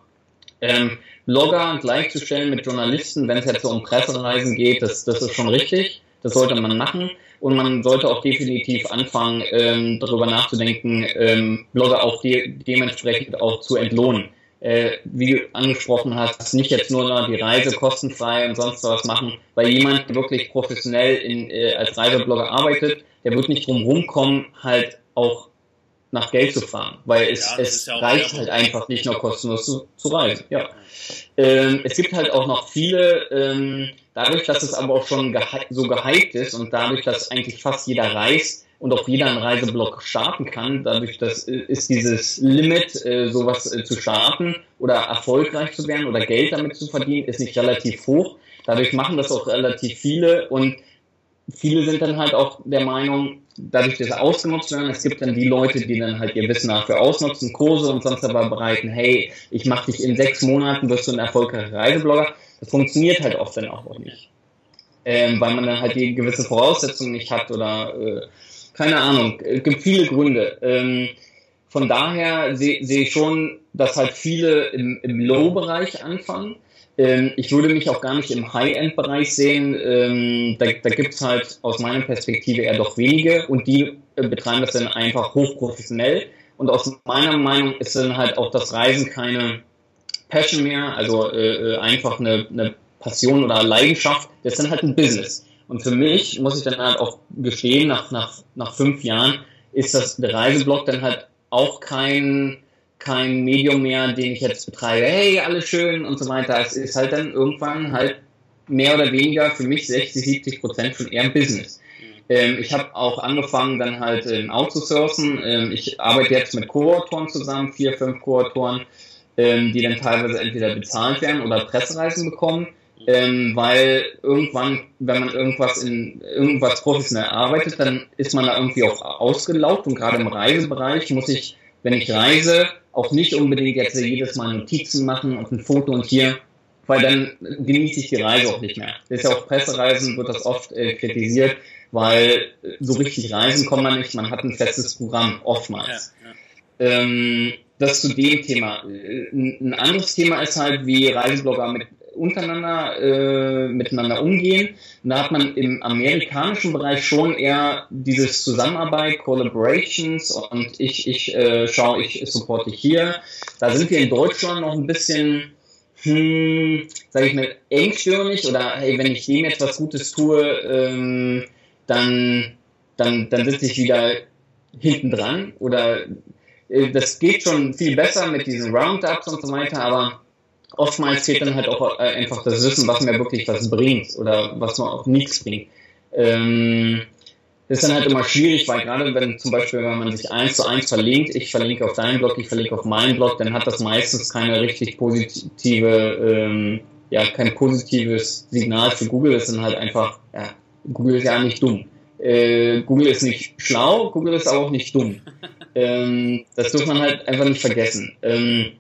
ähm, Blogger gleichzustellen mit Journalisten, wenn es jetzt so um Pressereisen geht, das, das ist schon richtig. Das sollte man machen. Und man sollte auch definitiv anfangen, ähm, darüber nachzudenken, ähm, Blogger auch de dementsprechend auch zu entlohnen. Äh, wie du angesprochen hast, nicht jetzt nur die Reise kostenfrei und sonst was machen, weil jemand wirklich professionell in, äh, als Reiseblogger arbeitet, der wird nicht drum rumkommen, halt auch nach Geld zu fragen, weil es, ja, es ja reicht halt einfach nicht nur kostenlos zu, zu reisen. Ja. Ähm, es gibt halt auch noch viele, ähm, dadurch, dass es aber auch schon gehy so gehypt ist und dadurch, dass eigentlich fast jeder reist und auch jeder einen Reiseblog starten kann, dadurch, dass äh, ist dieses Limit, äh, sowas äh, zu starten oder erfolgreich zu werden oder Geld damit zu verdienen, ist nicht relativ hoch. Dadurch machen das auch relativ viele und viele sind dann halt auch der Meinung, dadurch, dass sie ausgenutzt werden, es gibt dann die Leute, die dann halt ihr Wissen dafür ausnutzen, Kurse und sonst aber bereiten, hey, ich mache dich in sechs Monaten, wirst du ein erfolgreicher Reiseblogger. Das funktioniert halt oft dann auch nicht. Ähm, weil man dann halt die gewisse Voraussetzungen nicht hat oder äh, keine Ahnung, es gibt viele Gründe. Ähm, von daher sehe seh ich schon, dass halt viele im, im Low-Bereich anfangen ich würde mich auch gar nicht im High-End-Bereich sehen. Ähm, da da gibt es halt aus meiner Perspektive eher doch wenige und die äh, betreiben das dann einfach hochprofessionell. Und aus meiner Meinung ist dann halt auch das Reisen keine Passion mehr, also äh, äh, einfach eine, eine Passion oder Leidenschaft. Das ist dann halt ein Business. Und für mich, muss ich dann halt auch gestehen, nach, nach, nach fünf Jahren ist das der Reiseblog dann halt auch kein kein Medium mehr, den ich jetzt betreibe, hey, alles schön und so weiter. Es ist halt dann irgendwann halt mehr oder weniger für mich 60, 70 Prozent schon eher ein Business. Ähm, ich habe auch angefangen, dann halt ähm, outzusourcen. Ähm, ich arbeite jetzt mit Co-Autoren zusammen, vier, fünf Co-Autoren, ähm, die dann teilweise entweder bezahlt werden oder Pressereisen bekommen. Ähm, weil irgendwann, wenn man irgendwas in irgendwas professionell arbeitet, dann ist man da irgendwie auch ausgelaugt und gerade im Reisebereich muss ich, wenn ich reise, auch nicht unbedingt jetzt jedes Mal Notizen machen und ein Foto und hier, weil dann genieße ich die Reise auch nicht mehr. Das ist ja auf Pressereisen wird das oft äh, kritisiert, weil so richtig reisen kommt man nicht, man hat ein festes Programm, oftmals. Ja, ja. Ähm, das zu dem Thema. Ein anderes Thema ist halt, wie Reiseblogger mit untereinander äh, miteinander umgehen. Da hat man im amerikanischen Bereich schon eher dieses Zusammenarbeit, Collaborations und ich, ich äh, schaue, ich supporte hier. Da sind wir in Deutschland noch ein bisschen, hm, sage ich mal, engstirnig oder hey, wenn ich dem jetzt was Gutes tue, ähm, dann, dann, dann sitze ich wieder hinten dran oder äh, das geht schon viel besser mit diesen Roundups und so weiter, aber oftmals fehlt dann halt auch äh, einfach das Wissen, was mir wirklich was bringt oder was mir auch nichts bringt. Ähm, Das ist dann halt immer schwierig, weil gerade wenn zum Beispiel, wenn man sich eins zu eins verlinkt, ich verlinke auf deinen Blog, ich verlinke auf meinen Blog, dann hat das meistens keine richtig positive, ähm, ja, kein positives Signal für Google. Das sind halt einfach, ja, Google ist ja nicht dumm. Äh, Google ist nicht schlau, Google ist auch nicht dumm. Ähm, das darf man halt einfach nicht vergessen. Ähm,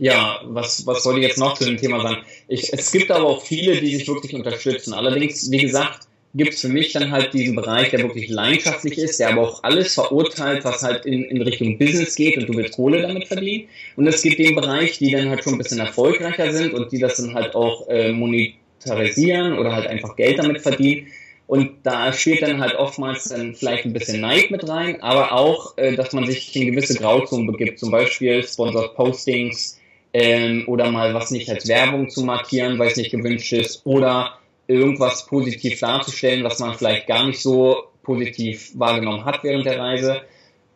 ja, was, was soll ich jetzt noch zu dem Thema sagen? Ich, es gibt aber auch viele, die sich wirklich unterstützen. Allerdings, wie gesagt, gibt es für mich dann halt diesen Bereich, der wirklich leidenschaftlich ist, der aber auch alles verurteilt, was halt in, in Richtung Business geht und du willst Kohle damit verdienen. Und es gibt den Bereich, die dann halt schon ein bisschen erfolgreicher sind und die das dann halt auch äh, monetarisieren oder halt einfach Geld damit verdienen. Und da spielt dann halt oftmals dann vielleicht ein bisschen Neid mit rein, aber auch, äh, dass man sich in gewisse Grauzonen begibt, zum Beispiel Sponsored Postings ähm, oder mal was nicht als Werbung zu markieren, weil es nicht gewünscht ist, oder irgendwas positiv darzustellen, was man vielleicht gar nicht so positiv wahrgenommen hat während der Reise.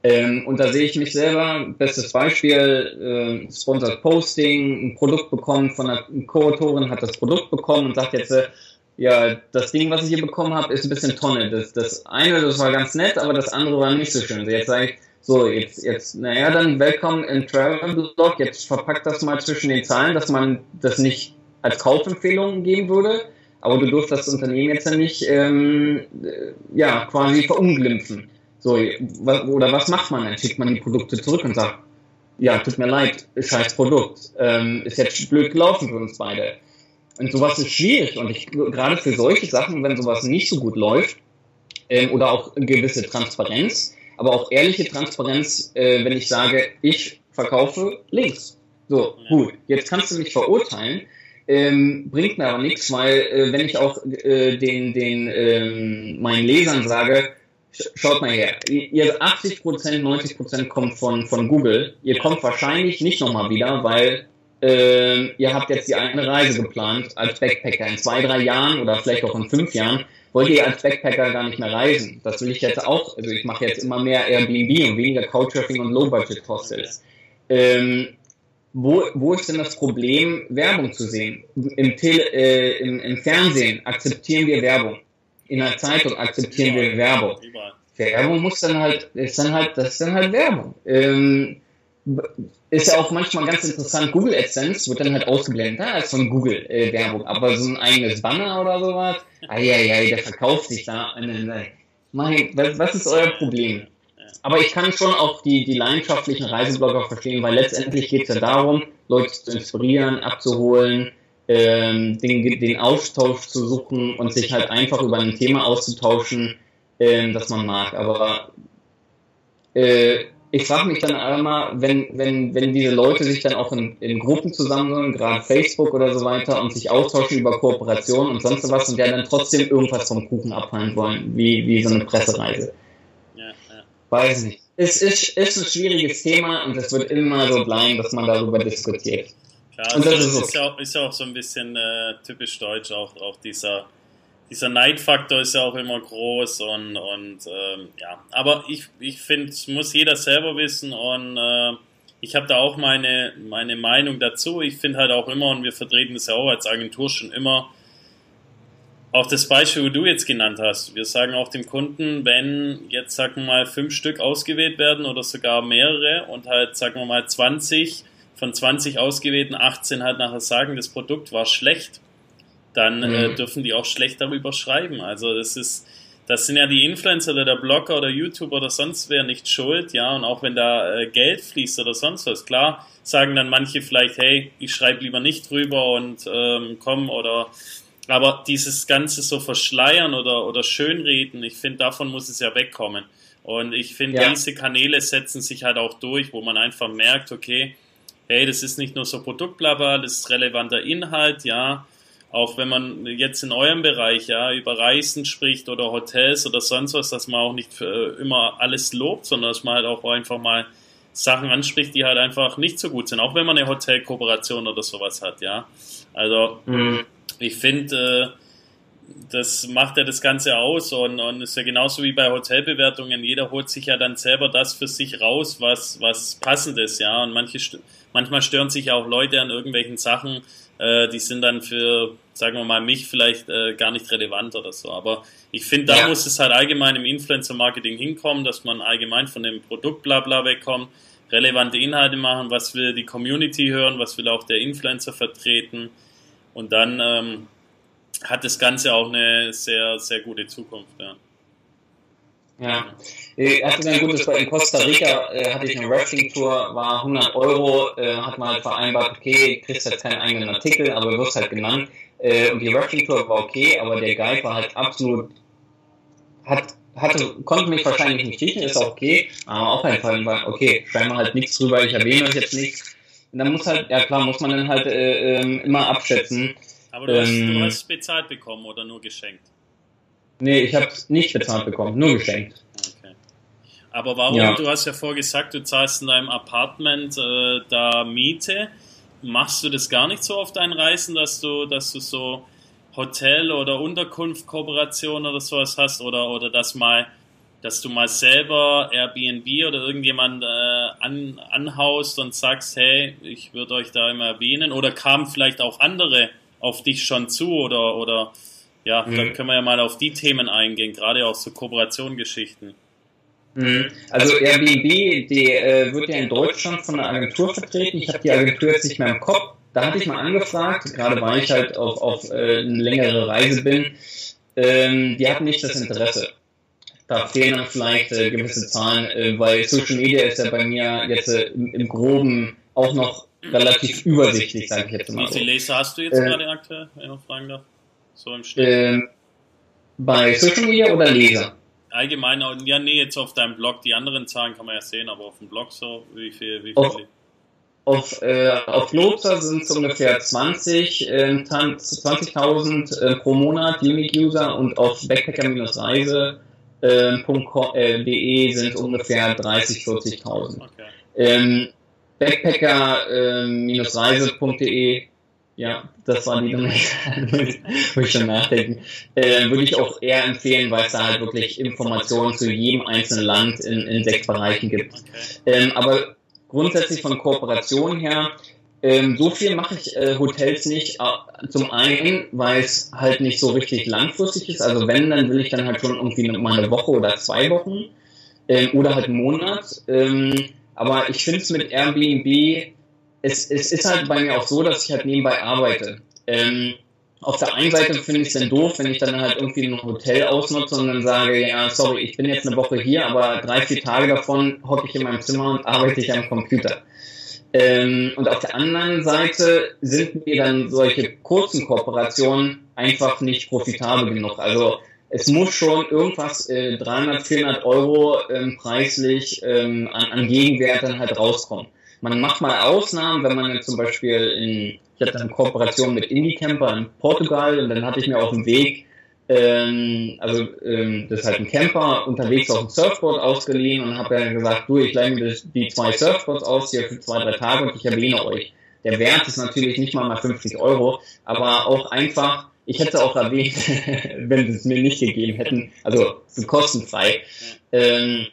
Ähm, und da sehe ich mich selber, bestes Beispiel, äh, Sponsored Posting, ein Produkt bekommen von einer Co-Autorin, hat das Produkt bekommen und sagt jetzt, äh, ja, das Ding, was ich hier bekommen habe, ist ein bisschen Tonne. Das, das eine, das war ganz nett, aber das andere war nicht so schön. Jetzt sage ich, so, jetzt, jetzt, naja, dann willkommen im Travel Blog. Jetzt verpackt das mal zwischen den Zahlen, dass man das nicht als Kaufempfehlung geben würde. Aber du durfst das Unternehmen jetzt ja nicht, ähm, äh, ja, quasi verunglimpfen. So, oder was macht man dann? Schickt man die Produkte zurück und sagt, ja, tut mir leid, scheiß Produkt. Ähm, ist jetzt blöd gelaufen für uns beide. Und sowas ist schwierig. Und ich, gerade für solche Sachen, wenn sowas nicht so gut läuft, ähm, oder auch eine gewisse Transparenz, aber auch ehrliche Transparenz, äh, wenn ich sage, ich verkaufe links. So, gut, jetzt kannst du mich verurteilen, ähm, bringt mir aber nichts, weil äh, wenn ich auch äh, den, den ähm, meinen Lesern sage, schaut mal her, ihr 80%, 90% kommt von, von Google, ihr kommt wahrscheinlich nicht nochmal wieder, weil äh, ihr habt jetzt die eine Reise geplant als Backpacker. In zwei, drei Jahren oder vielleicht auch in fünf Jahren wollt ihr als Backpacker gar nicht mehr reisen. Das will ich jetzt auch, also ich mache jetzt immer mehr Airbnb und weniger Couchsurfing und Low-Budget-Hostels. Ähm, wo, wo ist denn das Problem, Werbung zu sehen? Im, Tele, äh, im, Im Fernsehen akzeptieren wir Werbung. In der Zeitung akzeptieren wir Werbung. Werbung muss dann halt, ist dann halt, das ist dann halt Werbung. Ähm, ist ja auch manchmal ganz interessant, Google AdSense wird dann halt ausgeblendet, da ist von Google äh, Werbung, aber so ein eigenes Banner oder sowas, eieiei, der verkauft sich da. Mein, was ist euer Problem? Aber ich kann schon auch die, die leidenschaftlichen Reiseblogger verstehen, weil letztendlich geht es ja darum, Leute zu inspirieren, abzuholen, ähm, den, den Austausch zu suchen und sich halt einfach über ein Thema auszutauschen, ähm, das man mag. Aber äh, ich frage mich dann immer, wenn, wenn, wenn diese Leute sich dann auch in, in Gruppen zusammenholen, gerade Facebook oder so weiter, und sich austauschen über Kooperationen und sonst was und ja dann trotzdem irgendwas vom Kuchen abfallen wollen, wie, wie so eine Pressereise. Ja, ja. Weiß nicht. Es ist, ist ein schwieriges Thema und es wird immer so bleiben, dass man darüber diskutiert. Klar, und das, also ist, ist, ja auch, ist ja auch so ein bisschen äh, typisch deutsch, auch, auch dieser dieser Neidfaktor ist ja auch immer groß und, und ähm, ja, aber ich, ich finde, muss jeder selber wissen und äh, ich habe da auch meine, meine Meinung dazu. Ich finde halt auch immer, und wir vertreten das ja auch als Agentur schon immer, auch das Beispiel, wo du jetzt genannt hast. Wir sagen auch dem Kunden, wenn jetzt, sagen wir mal, fünf Stück ausgewählt werden oder sogar mehrere und halt, sagen wir mal, 20 von 20 ausgewählten 18 halt nachher sagen, das Produkt war schlecht, dann äh, mhm. äh, dürfen die auch schlecht darüber schreiben. Also das ist, das sind ja die Influencer oder der Blogger oder YouTuber oder sonst wer nicht schuld, ja, und auch wenn da äh, Geld fließt oder sonst was, klar, sagen dann manche vielleicht, hey, ich schreibe lieber nicht drüber und ähm, komm oder aber dieses Ganze so verschleiern oder, oder schönreden, ich finde, davon muss es ja wegkommen. Und ich finde, ja. diese Kanäle setzen sich halt auch durch, wo man einfach merkt, okay, hey, das ist nicht nur so Produktblabber, das ist relevanter Inhalt, ja, auch wenn man jetzt in eurem Bereich ja über Reisen spricht oder Hotels oder sonst was, dass man auch nicht äh, immer alles lobt, sondern dass man halt auch einfach mal Sachen anspricht, die halt einfach nicht so gut sind, auch wenn man eine Hotelkooperation oder sowas hat, ja. Also mhm. ich finde, äh, das macht ja das Ganze aus und, und ist ja genauso wie bei Hotelbewertungen. Jeder holt sich ja dann selber das für sich raus, was, was passend ist, ja. Und manche, manchmal stören sich auch Leute an irgendwelchen Sachen, äh, die sind dann für, sagen wir mal, mich vielleicht äh, gar nicht relevant oder so. Aber ich finde, da ja. muss es halt allgemein im Influencer-Marketing hinkommen, dass man allgemein von dem Produkt Blabla wegkommt, relevante Inhalte machen, was will die Community hören, was will auch der Influencer vertreten. Und dann ähm, hat das Ganze auch eine sehr, sehr gute Zukunft. Ja. Ja, er hatte dann gutes in Costa Rica äh, hatte ich eine Wrestling-Tour, war 100 Euro, äh, hat man halt vereinbart, okay, kriegst jetzt keinen eigenen Artikel, aber wirst halt genannt. Äh, und die Wrestling-Tour war okay, aber der Guide war halt absolut, hat, hatte, konnte mich wahrscheinlich nicht riechen, ist auch okay, aber auch einfallen war, okay, scheinbar halt nichts drüber, ich erwähne euch jetzt nicht. Und dann muss halt, ja klar, muss man dann halt äh, ähm, immer abschätzen. Aber du, ähm, hast, du ähm, hast bezahlt bekommen oder nur geschenkt? Nee, ich habe es nicht bezahlt bekommen, nur geschenkt. Okay. Aber warum, ja. du hast ja vorher gesagt, du zahlst in deinem Apartment äh, da Miete. Machst du das gar nicht so auf deinen Reisen, dass du, dass du so Hotel- oder Unterkunft-Kooperation oder sowas hast oder, oder dass mal, dass du mal selber Airbnb oder irgendjemand äh, an, anhaust und sagst, hey, ich würde euch da immer erwähnen oder kamen vielleicht auch andere auf dich schon zu oder, oder ja, mhm. dann können wir ja mal auf die Themen eingehen, gerade auch so Kooperationsgeschichten. Mhm. Also Airbnb, die äh, wird ja in Deutschland von einer Agentur vertreten. Ich habe die Agentur jetzt nicht mehr im Kopf. Da hatte ich mal angefragt, gerade weil ich halt auf, auf äh, eine längere Reise bin. Ähm, die hatten nicht das Interesse. Da fehlen dann vielleicht äh, gewisse Zahlen, äh, weil Social Media ist ja bei mir jetzt äh, im, im Groben auch noch relativ übersichtlich, sage ich jetzt mal. Wie viele Leser hast du jetzt äh, gerade aktuell, wenn ich noch fragen darf? So im Schnitt. Ähm, bei Social Media oder Leser? Allgemein, ja, nee, jetzt auf deinem Blog, die anderen Zahlen kann man ja sehen, aber auf dem Blog so, wie viel, wie viel? Auf, auf, äh, auf Lobster sind es ungefähr 20, äh, 20.000 äh, pro Monat Unique User und auf Backpacker-Reise.de äh, sind es ungefähr 30, 40.000. Okay. Ähm, Backpacker-reise.de ja, das war die Nummer, wo ich schon nachdenken. Äh, würde ich auch eher empfehlen, weil es da halt wirklich Informationen zu jedem einzelnen Land in, in sechs Bereichen gibt. Ähm, aber grundsätzlich von Kooperation her, ähm, so viel mache ich äh, Hotels nicht. Äh, zum einen, weil es halt nicht so richtig langfristig ist. Also wenn, dann will ich dann halt schon irgendwie mal eine Woche oder zwei Wochen ähm, oder halt einen Monat. Ähm, aber ich finde es mit Airbnb es, es ist halt bei mir auch so, dass ich halt nebenbei arbeite. Ähm, auf der einen Seite finde ich es dann doof, wenn ich dann halt irgendwie ein Hotel ausnutze und dann sage, ja, sorry, ich bin jetzt eine Woche hier, aber drei, vier Tage davon hocke ich in meinem Zimmer und arbeite ich am Computer. Ähm, und auf der anderen Seite sind mir dann solche kurzen Kooperationen einfach nicht profitabel genug. Also es muss schon irgendwas äh, 300, 400 Euro ähm, preislich ähm, an, an Gegenwert dann halt rauskommen. Man macht mal Ausnahmen, wenn man jetzt zum Beispiel in, ich hatte eine Kooperation mit Indie Camper in Portugal und dann hatte ich mir auf dem Weg, ähm, also ähm, das ist halt ein Camper, unterwegs auf dem Surfboard ausgeliehen und habe dann gesagt, du, ich leihe mir die zwei Surfboards aus hier für zwei, drei Tage und ich erwähne euch. Der Wert ist natürlich nicht mal mal 50 Euro, aber auch einfach, ich hätte auch erwähnt, wenn sie es mir nicht gegeben hätten, also so kostenfrei. Ähm,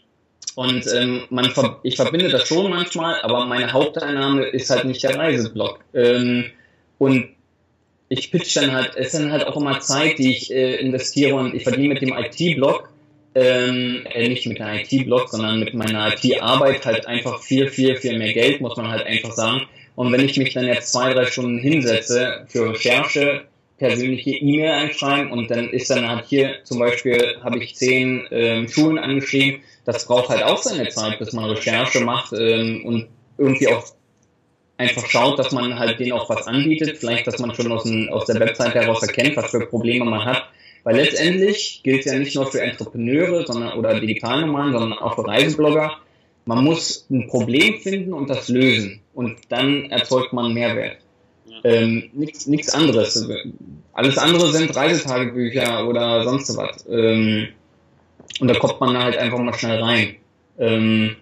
und ähm, man ver ich verbinde das schon manchmal, aber meine Haupteinnahme ist halt nicht der Reiseblog. Ähm, und ich pitch dann halt, es ist dann halt auch immer Zeit, die ich äh, investiere und ich verdiene mit dem IT-Blog, ähm, äh, nicht mit dem IT-Blog, sondern mit meiner IT-Arbeit halt einfach viel, viel, viel mehr Geld, muss man halt einfach sagen. Und wenn ich mich dann jetzt zwei, drei Stunden hinsetze für Recherche, persönliche E-Mail einschreiben und dann ist dann halt hier zum Beispiel, habe ich zehn ähm, Schulen angeschrieben, das braucht halt auch seine Zeit, bis man Recherche macht ähm, und irgendwie auch einfach schaut, dass man halt denen auch was anbietet. Vielleicht, dass man schon aus, ein, aus der Website heraus erkennt, was für Probleme man hat. Weil letztendlich gilt ja nicht nur für Entrepreneure sondern, oder Digitalnummern, sondern auch für Reiseblogger. Man muss ein Problem finden und das lösen. Und dann erzeugt man Mehrwert. Ähm, Nichts anderes. Alles andere sind Reisetagebücher oder sonst was. Ähm, und da kommt man halt einfach mal schnell rein. Ähm,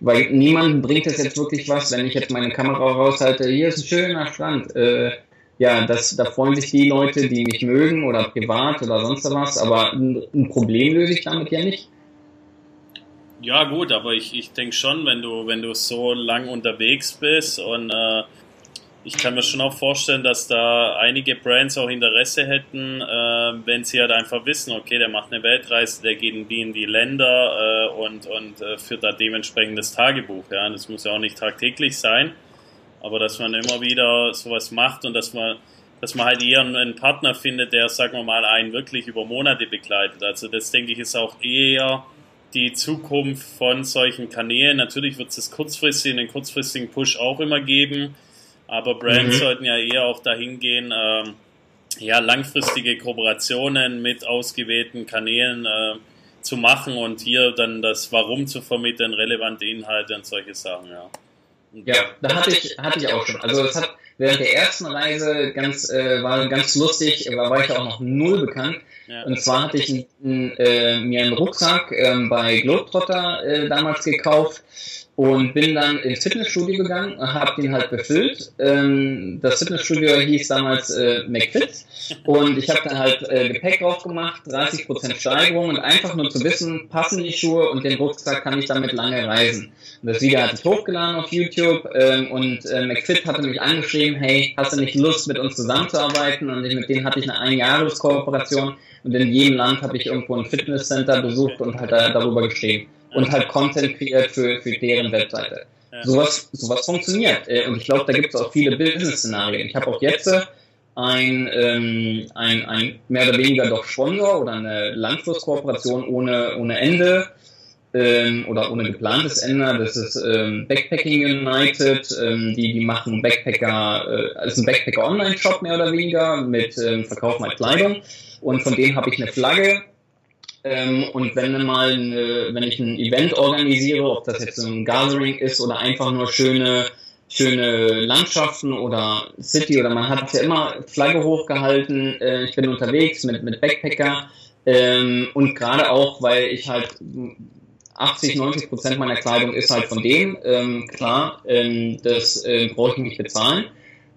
weil niemand bringt es jetzt wirklich was, wenn ich jetzt meine Kamera raushalte, hier ist ein schöner Strand. Äh, ja, das, da freuen sich die Leute, die mich mögen oder privat oder sonst was, aber ein, ein Problem löse ich damit ja nicht. Ja, gut, aber ich, ich denke schon, wenn du, wenn du so lang unterwegs bist und äh, ich kann mir schon auch vorstellen, dass da einige Brands auch Interesse hätten, äh, wenn sie halt einfach wissen, okay, der macht eine Weltreise, der geht in die in die Länder äh, und, und äh, führt da dementsprechend das Tagebuch. Ja, das muss ja auch nicht tagtäglich sein, aber dass man immer wieder sowas macht und dass man dass man halt eher einen Partner findet, der, sagen wir mal, einen wirklich über Monate begleitet. Also das denke ich ist auch eher die Zukunft von solchen Kanälen. Natürlich wird es kurzfristig, den kurzfristigen Push auch immer geben, aber Brands mhm. sollten ja eher auch dahin gehen, ähm, ja, langfristige Kooperationen mit ausgewählten Kanälen äh, zu machen und hier dann das Warum zu vermitteln, relevante Inhalte und solche Sachen, ja. Ja, da hatte ich, hatte ich auch schon. Also es hat während der ersten Reise ganz, äh, war ganz lustig, da war ich auch noch null bekannt. Ja. Und zwar hatte ich n, äh, mir einen Rucksack äh, bei Globetrotter äh, damals gekauft und bin dann ins Fitnessstudio gegangen, habe den halt befüllt. Ähm, das Fitnessstudio hieß damals äh, McFit und ich habe dann halt äh, Gepäck drauf gemacht, 30% Steigerung und einfach nur zu wissen, passen die Schuhe und den Rucksack kann ich damit lange reisen. Und das Video hatte ich hochgeladen auf YouTube ähm, und äh, McFit hatte mich angeschrieben, hey, hast du nicht Lust mit uns zusammenzuarbeiten? Und mit denen hatte ich eine Einjahreskooperation und in jedem Land habe ich irgendwo ein Fitnesscenter besucht und halt da, darüber geschrieben und halt Content kreiert für, für deren Webseite. Ja. Sowas, sowas funktioniert. Und ich glaube, da gibt es auch viele Business-Szenarien. Ich habe auch jetzt äh, ein, ähm, ein, ein mehr oder weniger doch Sponsor oder eine Langfristkooperation ohne, ohne Ende ähm, oder ohne geplantes Ende. Das ist ähm, Backpacking United. Ähm, die, die machen Backpacker, äh, ist ein Backpacker Online-Shop mehr oder weniger mit ähm, Verkauf mal Kleidung. Und von denen habe ich eine Flagge ähm, und wenn dann mal, eine, wenn ich ein Event organisiere, ob das jetzt ein Gathering ist oder einfach nur schöne, schöne Landschaften oder City oder man hat ja immer Flagge hochgehalten. Äh, ich bin unterwegs mit, mit Backpacker ähm, und gerade auch, weil ich halt 80, 90 Prozent meiner Kleidung ist halt von denen. Ähm, klar, ähm, das äh, brauche ich nicht bezahlen.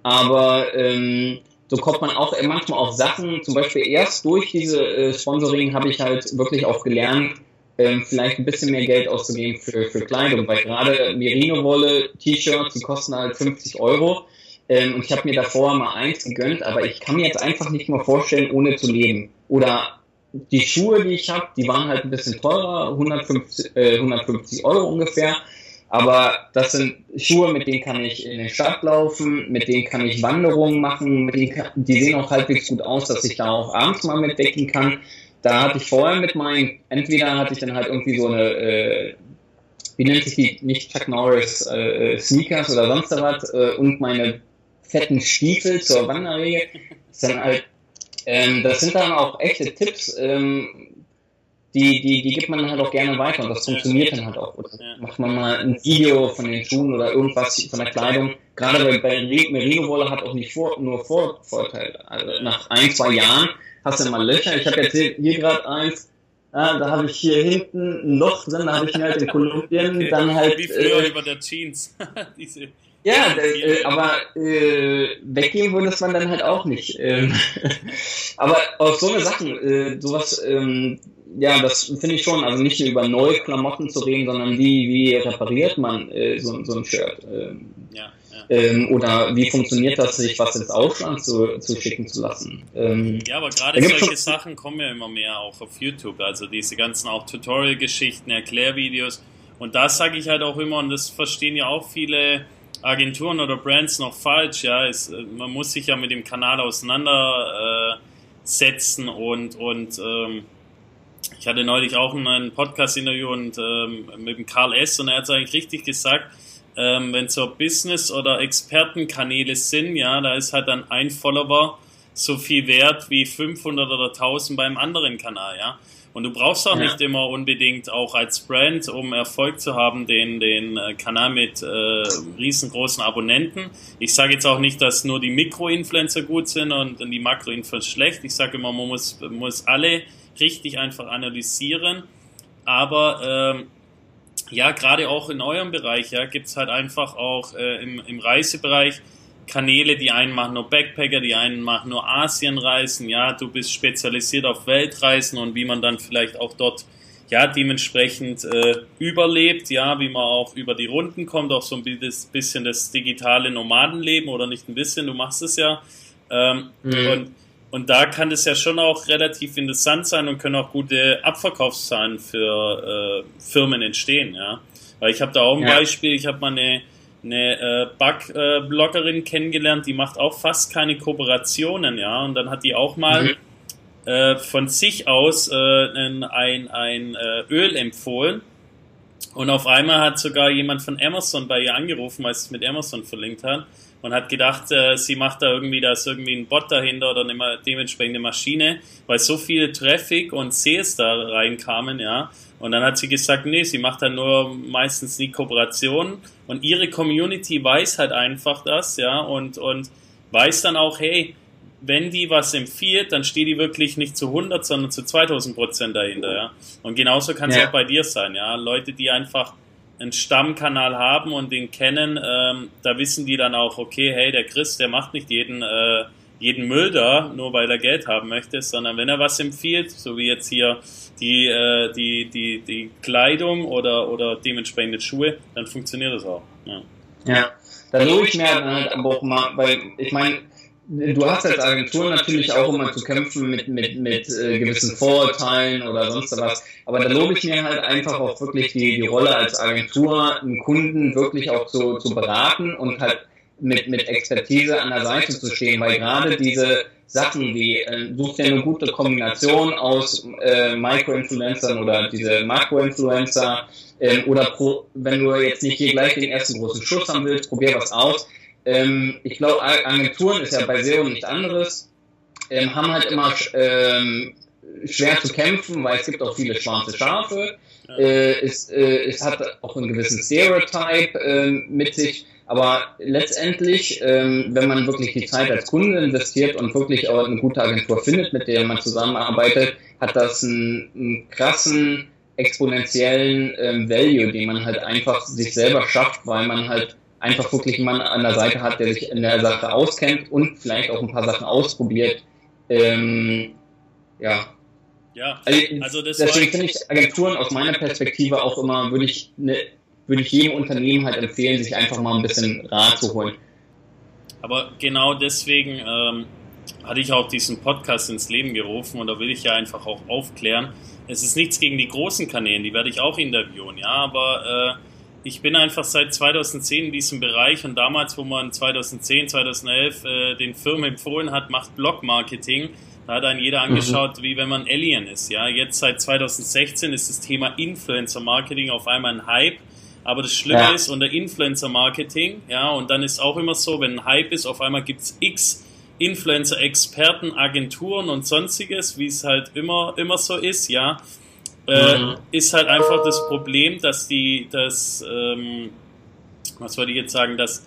Aber ähm, so kommt man auch manchmal auf Sachen, zum Beispiel erst durch diese äh, Sponsoring habe ich halt wirklich auch gelernt, ähm, vielleicht ein bisschen mehr Geld auszugeben für, für Kleidung, weil gerade Merino-Wolle, T-Shirts, die kosten halt 50 Euro. Ähm, und ich habe mir davor mal eins gegönnt, aber ich kann mir jetzt einfach nicht mehr vorstellen, ohne zu leben. Oder die Schuhe, die ich habe, die waren halt ein bisschen teurer, 150, äh, 150 Euro ungefähr. Aber das sind Schuhe, mit denen kann ich in den Stadt laufen, mit denen kann ich Wanderungen machen, mit denen kann, die sehen auch halbwegs gut aus, dass ich da auch abends mal mitdecken kann. Da hatte ich vorher mit meinen, entweder hatte ich dann halt irgendwie so eine, äh, wie nennt sich die, nicht Chuck Norris, äh, Sneakers oder sonst was, äh, und meine fetten Stiefel zur Wanderwege. Das, dann halt, ähm, das sind dann auch echte Tipps, ähm, die, die, die gibt man halt auch gerne weiter und das funktioniert dann halt auch. Oder macht man mal ein Video von den Schuhen oder irgendwas von der Kleidung. Gerade bei, bei Merino-Wolle hat auch nicht vor, nur vor, Vorteile. Also nach ein, zwei Jahren hast du mal Löcher. Ich habe jetzt hier, hier gerade eins, ja, da habe ich hier hinten ein Loch drin, da habe ich mir halt in Kolumbien okay. dann halt. Wie früher äh, über der Jeans. Diese ja, äh, aber äh, weggehen würde man dann halt auch nicht. Ähm, aber auf so eine Sachen, äh, sowas, ähm, ja, das finde ich schon, also nicht nur über neue Klamotten zu reden, sondern wie, wie repariert man äh, so, so ein Shirt? Ähm, ja, ja. Ähm, oder wie funktioniert das, sich was ins Ausland zu, zu schicken zu lassen? Ähm, ja, aber gerade solche Sachen kommen ja immer mehr auch auf YouTube, also diese ganzen auch Tutorial-Geschichten, Erklärvideos. Und das sage ich halt auch immer, und das verstehen ja auch viele Agenturen oder Brands noch falsch, ja. Es, man muss sich ja mit dem Kanal auseinandersetzen äh, und, und ähm, ich hatte neulich auch ein Podcast-Interview und ähm, mit dem Karl S. und er hat es eigentlich richtig gesagt, ähm, wenn so Business- oder Expertenkanäle sind, ja, da ist halt dann ein Follower so viel wert wie 500 oder 1000 beim anderen Kanal, ja. Und du brauchst auch ja. nicht immer unbedingt auch als Brand, um Erfolg zu haben, den, den äh, Kanal mit äh, riesengroßen Abonnenten. Ich sage jetzt auch nicht, dass nur die Mikro-Influencer gut sind und die Makro-Influencer schlecht. Ich sage immer, man muss, muss alle richtig einfach analysieren. Aber ähm, ja, gerade auch in eurem Bereich ja, gibt es halt einfach auch äh, im, im Reisebereich Kanäle, die einen machen nur Backpacker, die einen machen nur Asienreisen, ja, du bist spezialisiert auf Weltreisen und wie man dann vielleicht auch dort ja, dementsprechend äh, überlebt, ja, wie man auch über die Runden kommt, auch so ein bisschen das digitale Nomadenleben oder nicht ein bisschen, du machst es ja. Ähm, mhm. und, und da kann es ja schon auch relativ interessant sein und können auch gute Abverkaufszahlen für äh, Firmen entstehen, ja. Weil ich habe da auch ein ja. Beispiel, ich habe mal eine, eine äh, Bug-Bloggerin kennengelernt, die macht auch fast keine Kooperationen, ja, und dann hat die auch mal mhm äh, von sich aus äh, ein, ein, äh, Öl empfohlen. Und auf einmal hat sogar jemand von Amazon bei ihr angerufen, weil sie es mit Amazon verlinkt hat und hat gedacht, äh, sie macht da irgendwie, da ist irgendwie ein Bot dahinter oder eine dementsprechende Maschine, weil so viel Traffic und Sales da reinkamen, ja. Und dann hat sie gesagt, nee, sie macht dann nur meistens nie Kooperationen und ihre Community weiß halt einfach das, ja, und, und weiß dann auch, hey, wenn die was empfiehlt, dann steht die wirklich nicht zu 100, sondern zu 2000 Prozent dahinter, ja. Und genauso kann es ja. auch bei dir sein, ja. Leute, die einfach einen Stammkanal haben und den kennen, ähm, da wissen die dann auch, okay, hey, der Chris, der macht nicht jeden, äh, jeden Müll da, nur weil er Geld haben möchte, sondern wenn er was empfiehlt, so wie jetzt hier die, äh, die, die, die Kleidung oder, oder dementsprechende Schuhe, dann funktioniert das auch. Ja, ja. da lobe ich mir halt auch mal, weil ich meine, du hast als Agentur natürlich auch immer zu kämpfen mit, mit, mit äh, gewissen Vorurteilen oder sonst was. Aber da lobe ich mir halt einfach auch wirklich die, die Rolle als Agentur, einen Kunden wirklich auch zu, zu beraten und halt mit, mit Expertise an der Seite zu stehen, weil gerade diese Sachen wie, äh, suchst dir eine gute Kombination aus äh, Micro-Influencern oder diese Makro-Influencer äh, oder pro, wenn du jetzt nicht hier gleich den ersten großen Schuss haben willst, probier was aus. ähm, ich glaube, Agenturen ist ja bei SEO nichts anderes, ähm, haben halt immer ähm, schwer zu kämpfen, weil es gibt auch viele schwarze Schafe. Äh, es, äh, es hat auch einen gewissen Stereotype äh, mit sich, aber letztendlich, ähm, wenn man wirklich die Zeit als Kunde investiert und wirklich auch eine gute Agentur findet, mit der man zusammenarbeitet, hat das einen, einen krassen exponentiellen ähm, Value, den man halt einfach sich selber schafft, weil man halt einfach wirklich jemanden an der Seite hat, der sich in der Sache auskennt und vielleicht auch ein paar Sachen ausprobiert. Ähm, ja. Ja, also, also deswegen finde ich Agenturen aus meiner Perspektive auch immer, würde ich, ne, würde ich jedem Unternehmen halt empfehlen, sich einfach mal ein bisschen Rat zu holen. Aber genau deswegen ähm, hatte ich auch diesen Podcast ins Leben gerufen und da will ich ja einfach auch aufklären. Es ist nichts gegen die großen Kanäle, die werde ich auch interviewen, ja, aber äh, ich bin einfach seit 2010 in diesem Bereich und damals, wo man 2010, 2011 äh, den Firmen empfohlen hat, macht Blog-Marketing, da hat einen jeder mhm. angeschaut, mhm. wie wenn man Alien ist. Ja, jetzt seit 2016 ist das Thema Influencer-Marketing auf einmal ein Hype. Aber das Schlimme ja. ist unter Influencer-Marketing, ja, und dann ist auch immer so, wenn ein Hype ist, auf einmal gibt's x Influencer-Experten, Agenturen und sonstiges, wie es halt immer, immer so ist, ja. Äh, mhm. ist halt einfach das Problem, dass die, das, ähm, was wollte ich jetzt sagen, dass,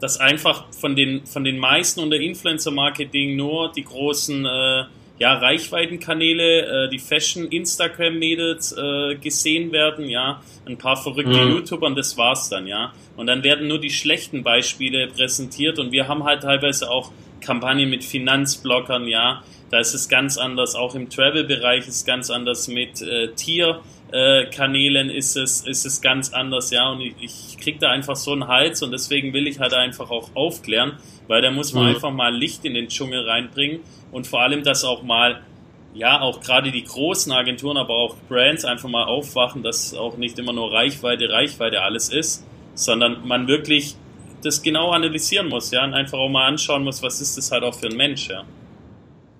dass einfach von den, von den meisten unter Influencer-Marketing nur die großen äh, ja, Reichweitenkanäle, äh, die Fashion, Instagram-Mädels äh, gesehen werden, ja, ein paar verrückte mhm. YouTuber und das war's dann, ja. Und dann werden nur die schlechten Beispiele präsentiert und wir haben halt teilweise auch Kampagnen mit Finanzblockern, ja, da ist es ganz anders, auch im Travel-Bereich ist es ganz anders mit äh, Tierkanälen äh, ist es, ist es ganz anders, ja. Und ich, ich krieg da einfach so einen Hals und deswegen will ich halt einfach auch aufklären, weil da muss man mhm. einfach mal Licht in den Dschungel reinbringen und vor allem, dass auch mal ja, auch gerade die großen Agenturen, aber auch Brands einfach mal aufwachen, dass auch nicht immer nur Reichweite, Reichweite alles ist, sondern man wirklich das genau analysieren muss, ja, und einfach auch mal anschauen muss, was ist das halt auch für ein Mensch, ja.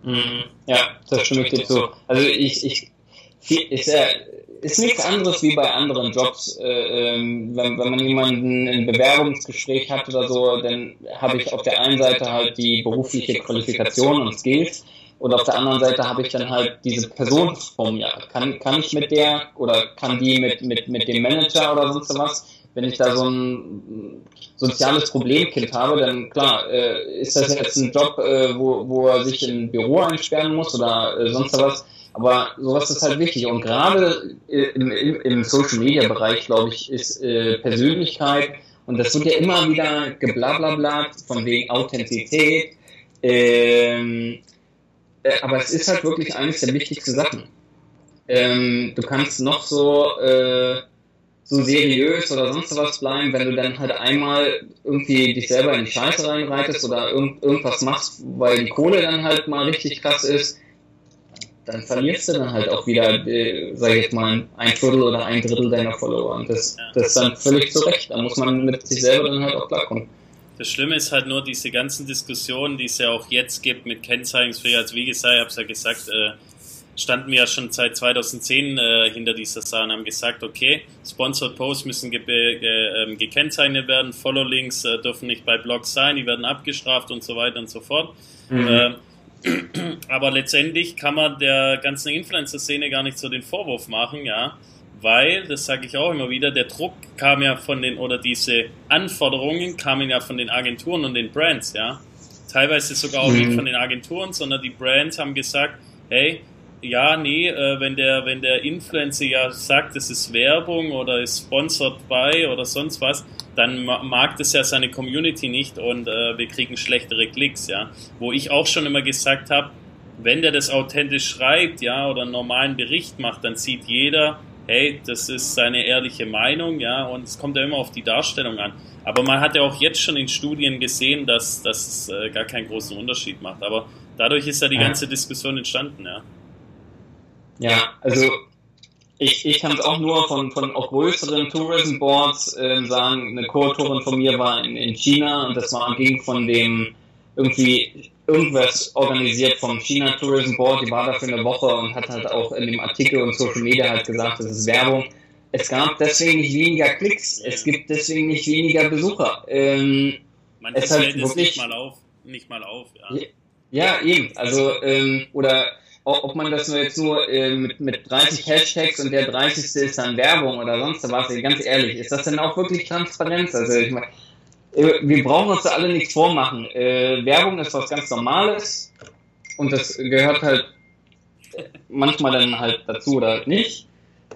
Mhm. Ja, das stimme ich dir zu. Also ich, ich, ist, ja, ist nichts anderes wie bei anderen Jobs. Äh, ähm, wenn, wenn man jemanden ein Bewerbungsgespräch hat oder so, dann habe ich auf der einen Seite halt die berufliche Qualifikation und Skills und auf der anderen Seite habe ich dann halt diese Person vor mir. Kann, kann ich mit der oder kann die mit, mit, mit dem Manager oder sonst was? Wenn ich da so ein soziales Problemkind habe, dann klar, äh, ist das jetzt ein Job, äh, wo, wo er sich in ein Büro einsperren muss oder äh, sonst was. Aber sowas ist halt wichtig. Und gerade äh, im, im, im Social Media Bereich, glaube ich, ist äh, Persönlichkeit, und das wird ja immer wieder geblablabla von wegen Authentizität. Ähm, äh, aber es ist halt wirklich eines der wichtigsten Sachen. ähm, du kannst noch so, äh, so seriös oder sonst was bleiben, wenn du dann halt einmal irgendwie dich selber in die Scheiße reinreitest oder irgend, irgendwas machst, weil die Kohle dann halt mal richtig krass ist, dann verlierst du dann halt auch wieder, äh, sag ich jetzt mal, ein Viertel oder ein Drittel deiner Follower. Und das, das ist dann völlig zu Recht. Da muss man mit sich selber dann halt auch klarkommen. Das Schlimme ist halt nur diese ganzen Diskussionen, die es ja auch jetzt gibt mit Kennzeichnungsfähigkeit. Also wie gesagt, ich habe es ja gesagt, äh, standen wir ja schon seit 2010 äh, hinter dieser Sache und haben gesagt, okay, Sponsored Posts müssen ge ge ähm, gekennzeichnet werden, Follow-Links äh, dürfen nicht bei Blogs sein, die werden abgestraft und so weiter und so fort. Mhm. Aber letztendlich kann man der ganzen Influencer-Szene gar nicht so den Vorwurf machen, ja, weil, das sage ich auch immer wieder, der Druck kam ja von den, oder diese Anforderungen kamen ja von den Agenturen und den Brands, ja. Teilweise sogar auch nicht mhm. von den Agenturen, sondern die Brands haben gesagt, hey, ja, nee, äh, wenn der, wenn der Influencer ja sagt, es ist Werbung oder ist sponsored by oder sonst was, dann mag das ja seine Community nicht und äh, wir kriegen schlechtere Klicks, ja. Wo ich auch schon immer gesagt habe, wenn der das authentisch schreibt, ja, oder einen normalen Bericht macht, dann sieht jeder, hey, das ist seine ehrliche Meinung, ja, und es kommt ja immer auf die Darstellung an. Aber man hat ja auch jetzt schon in Studien gesehen, dass das äh, gar keinen großen Unterschied macht. Aber dadurch ist ja die ganze Diskussion entstanden, ja. Ja, also ich, ich kann es auch nur von, von auch größeren Tourism Boards äh, sagen, eine Co-Autorin von mir war in, in China und das war ging von dem irgendwie irgendwas organisiert vom China Tourism Board, die war da für eine Woche und hat halt auch in dem Artikel und Social Media halt gesagt, das ist Werbung. Es gab deswegen nicht weniger Klicks, es gibt deswegen nicht weniger Besucher. Ähm, Man es halt wirklich, nicht mal auf, nicht mal auf, ja. Ja, eben. Also, ähm, oder ob man das nur jetzt nur äh, mit, mit 30 Hashtags und der 30. ist dann Werbung oder sonst was, ganz ehrlich, ist das denn auch wirklich Transparenz? Also ich meine, äh, wir brauchen uns da alle nichts vormachen. Äh, Werbung ist was ganz Normales und das gehört halt manchmal dann halt dazu oder halt nicht.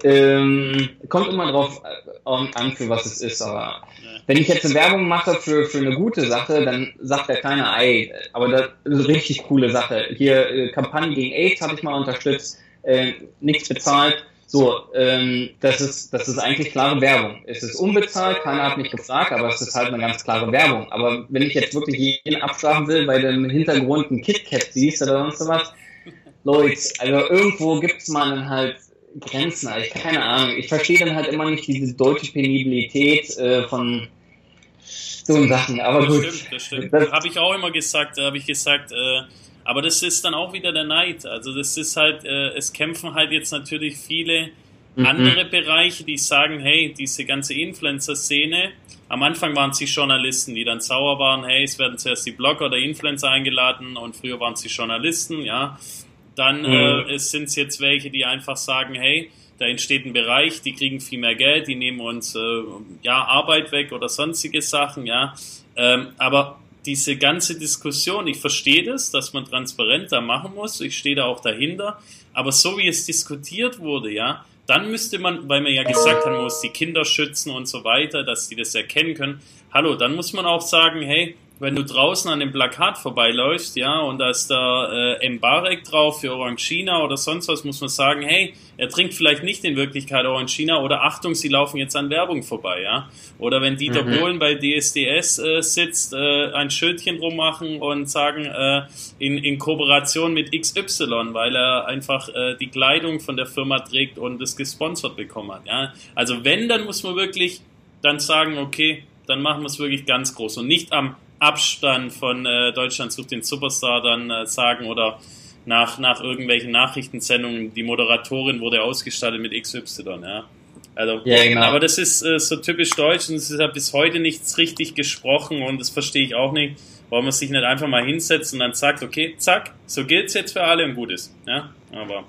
Ähm, kommt immer drauf äh, an, für was es ist. Aber wenn ich jetzt eine Werbung mache für, für eine gute Sache, dann sagt ja keiner, ey, aber das ist eine richtig coole Sache. Hier äh, Kampagne gegen AIDS habe ich mal unterstützt, äh, nichts bezahlt. So, ähm, das ist das ist eigentlich klare Werbung. Es ist unbezahlt, keiner hat mich gefragt, aber es ist halt eine ganz klare Werbung. Aber wenn ich jetzt wirklich jeden abstrafen will, weil du im Hintergrund ein KitKat siehst oder sonst was, Leute, also irgendwo gibt es mal dann halt Grenzen, ich keine Ahnung. Ich verstehe dann halt immer nicht diese deutsche Penibilität äh, von so Sachen. Aber das gut. Stimmt, das stimmt. Das habe ich auch immer gesagt, habe ich gesagt, äh, aber das ist dann auch wieder der Neid. Also das ist halt, äh, es kämpfen halt jetzt natürlich viele mhm. andere Bereiche, die sagen, hey, diese ganze Influencer-Szene, am Anfang waren sie Journalisten, die dann sauer waren, hey, es werden zuerst die Blogger oder Influencer eingeladen und früher waren sie Journalisten, ja. Dann mhm. äh, sind es jetzt welche, die einfach sagen, hey, da entsteht ein Bereich, die kriegen viel mehr Geld, die nehmen uns äh, ja Arbeit weg oder sonstige Sachen, ja. Ähm, aber diese ganze Diskussion, ich verstehe das, dass man transparenter machen muss, ich stehe da auch dahinter, aber so wie es diskutiert wurde, ja, dann müsste man, weil man ja gesagt hat, man muss die Kinder schützen und so weiter, dass die das erkennen können. Hallo, dann muss man auch sagen, hey, wenn du draußen an dem Plakat vorbeiläufst, ja, und da ist da äh, Mbarek drauf für Orangina oder sonst was, muss man sagen, hey, er trinkt vielleicht nicht in Wirklichkeit Orangina oder Achtung, sie laufen jetzt an Werbung vorbei, ja. Oder wenn Dieter mhm. Bohlen bei DSDS äh, sitzt, äh, ein Schildchen rummachen und sagen, äh, in, in Kooperation mit XY, weil er einfach äh, die Kleidung von der Firma trägt und das gesponsert bekommen hat, ja. Also wenn, dann muss man wirklich dann sagen, okay, dann machen wir es wirklich ganz groß und nicht am Abstand von äh, Deutschland sucht den Superstar dann äh, sagen oder nach, nach irgendwelchen Nachrichtensendungen, die Moderatorin wurde ausgestattet mit XY, ja. Also, ja, genau. Aber das ist äh, so typisch deutsch und es ist ja bis heute nichts richtig gesprochen und das verstehe ich auch nicht, warum man sich nicht einfach mal hinsetzt und dann sagt, okay, zack, so gilt es jetzt für alle und gut ist. Ja, aber